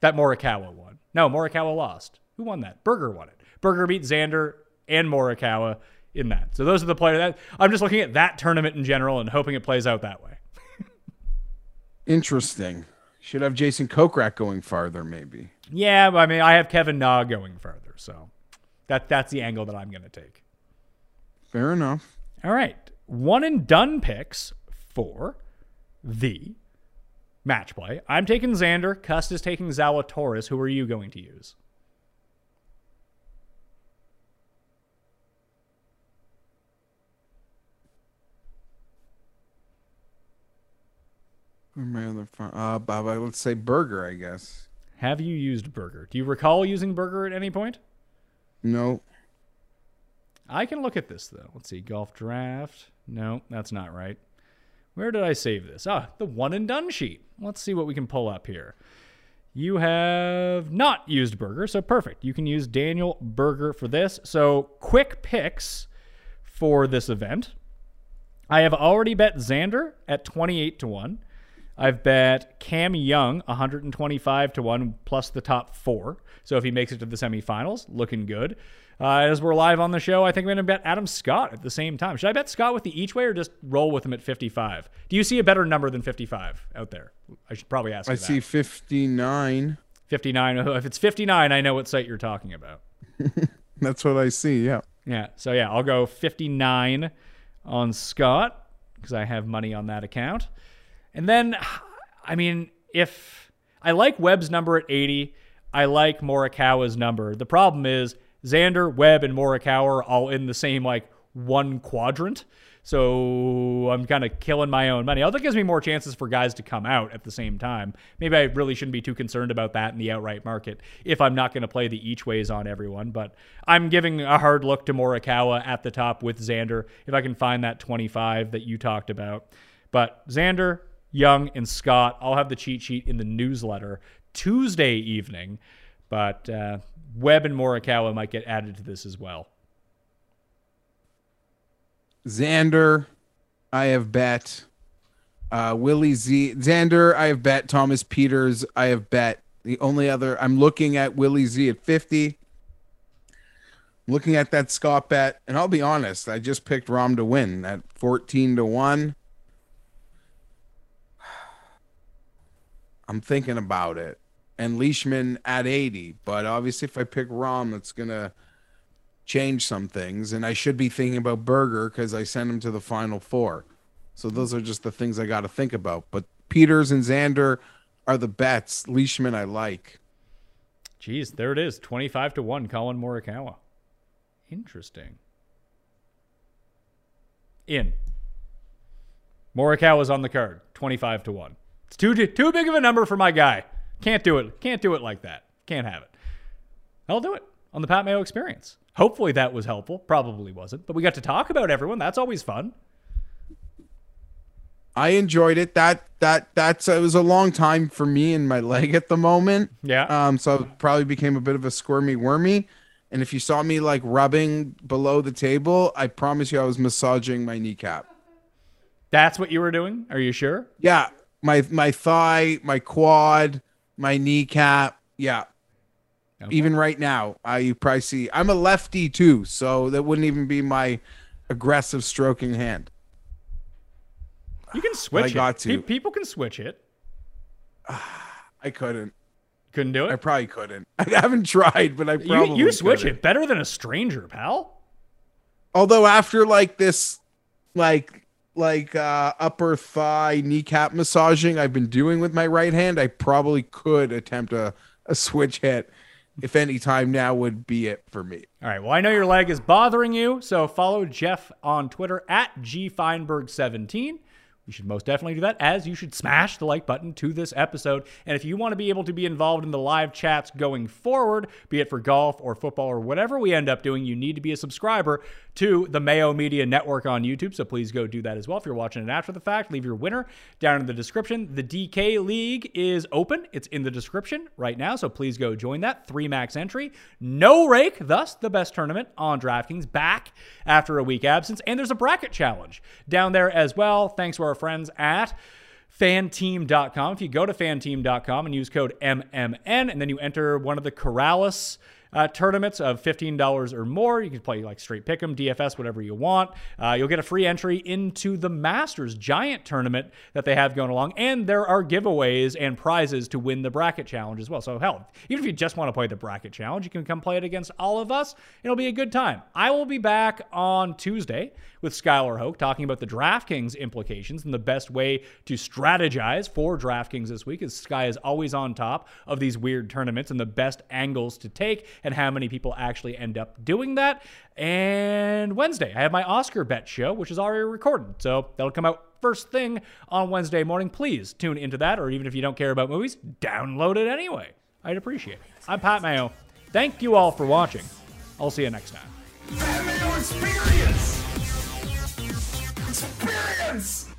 That Morikawa won. No, Morikawa lost. Who won that? Berger won it. Berger beat Xander and Morikawa in that. So those are the players that I'm just looking at that tournament in general and hoping it plays out that way. Interesting. Should have Jason Kokrak going farther, maybe. Yeah, but I mean, I have Kevin Na going further, so that that's the angle that I'm going to take. Fair enough. All right, one and done picks for the match play. I'm taking Xander. Cust is taking Zalatoris. Who are you going to use? My other fun, uh, Bob, let's say Berger, I guess. Have you used Berger? Do you recall using Berger at any point? No. I can look at this though. Let's see. Golf draft. No, that's not right. Where did I save this? Ah, the one and done sheet. Let's see what we can pull up here. You have not used Berger, so perfect. You can use Daniel Berger for this. So, quick picks for this event. I have already bet Xander at 28 to 1. I've bet Cam Young 125 to 1 plus the top four. So if he makes it to the semifinals, looking good. Uh, as we're live on the show, I think I'm going to bet Adam Scott at the same time. Should I bet Scott with the each way or just roll with him at 55? Do you see a better number than 55 out there? I should probably ask. I that. see 59. 59. If it's 59, I know what site you're talking about. That's what I see. Yeah. Yeah. So yeah, I'll go 59 on Scott because I have money on that account. And then, I mean, if I like Webb's number at 80, I like Morikawa's number. The problem is Xander, Webb, and Morikawa are all in the same like one quadrant. So I'm kind of killing my own money. Although that gives me more chances for guys to come out at the same time. Maybe I really shouldn't be too concerned about that in the outright market if I'm not going to play the each ways on everyone. But I'm giving a hard look to Morikawa at the top with Xander if I can find that 25 that you talked about. But Xander, Young, and Scott. I'll have the cheat sheet in the newsletter Tuesday evening, but uh, Webb and Morikawa might get added to this as well. Xander, I have bet. Uh, Willie Z. Xander, I have bet. Thomas Pieters, I have bet. The only other, I'm looking at Willie Z at 50. Looking at that Scott bet, and I'll be honest, I just picked Rahm to win at 14 to 1. I'm thinking about it. And Leishman at 80. But obviously, if I pick Rahm, that's going to change some things. And I should be thinking about Berger because I sent him to the final four. So those are just the things I got to think about. But Pieters and Xander are the bets. Leishman, I like. Jeez, there it is 25 to 1, Collin Morikawa. Interesting. In. Morikawa's on the card, 25 to 1. It's too too big of a number for my guy. Can't do it. Can't do it like that. Can't have it. I'll do it on the Pat Mayo experience. Hopefully that was helpful. Probably wasn't, but we got to talk about everyone. That's always fun. I enjoyed it. That that that's it was a long time for me and my leg at the moment. Yeah. Um. So I probably became a bit of a squirmy wormy. And if you saw me like rubbing below the table, I promise you I was massaging my kneecap. That's what you were doing? Are you sure? Yeah, my my thigh, my quad, my kneecap. Yeah. Okay. Even right now, I you probably see I'm a lefty too, so that wouldn't even be my aggressive stroking hand. You can switch I it. got to. People can switch it. I couldn't. Couldn't do it. I probably couldn't. I haven't tried, but I probably you, you switch couldn't. it better than a stranger, pal. Although after like this, like like uh, upper thigh kneecap massaging I've been doing with my right hand, I probably could attempt a, a switch hit. If any time now would be it for me. All right. Well, I know your leg is bothering you, so follow Geoff on Twitter at gfienberg17. You should most definitely do that, as you should smash the like button to this episode. And if you want to be able to be involved in the live chats going forward, be it for golf or football or whatever we end up doing, you need to be a subscriber to the Mayo Media Network on YouTube. So please go do that as well. If you're watching it after the fact, leave your winner down in the description. The DK League is open, it's in the description right now. So please go join that. Three max entry, no rake, thus the best tournament on DraftKings back after a week absence. And there's a bracket challenge down there as well. Thanks to our friends at fanteam.com. If you go to fanteam.com and use code MMN and then you enter one of the Corales uh, tournaments of $15 or more. You can play like straight pick'em, DFS, whatever you want. Uh, you'll get a free entry into the Masters giant tournament that they have going along. And there are giveaways and prizes to win the bracket challenge as well. So, hell, even if you just want to play the bracket challenge, you can come play it against all of us. It'll be a good time. I will be back on Tuesday with Skylar Hoke talking about the DraftKings implications and the best way to strategize for DraftKings this week. As Sky is always on top of these weird tournaments and the best angles to take and how many people actually end up doing that. And Wednesday, I have my Oscar bet show, which is already recorded. So that'll come out first thing on Wednesday morning. Please tune into that, or even if you don't care about movies, download it anyway. I'd appreciate it. I'm Pat Mayo. Thank you all for watching. I'll see you next time. Experience!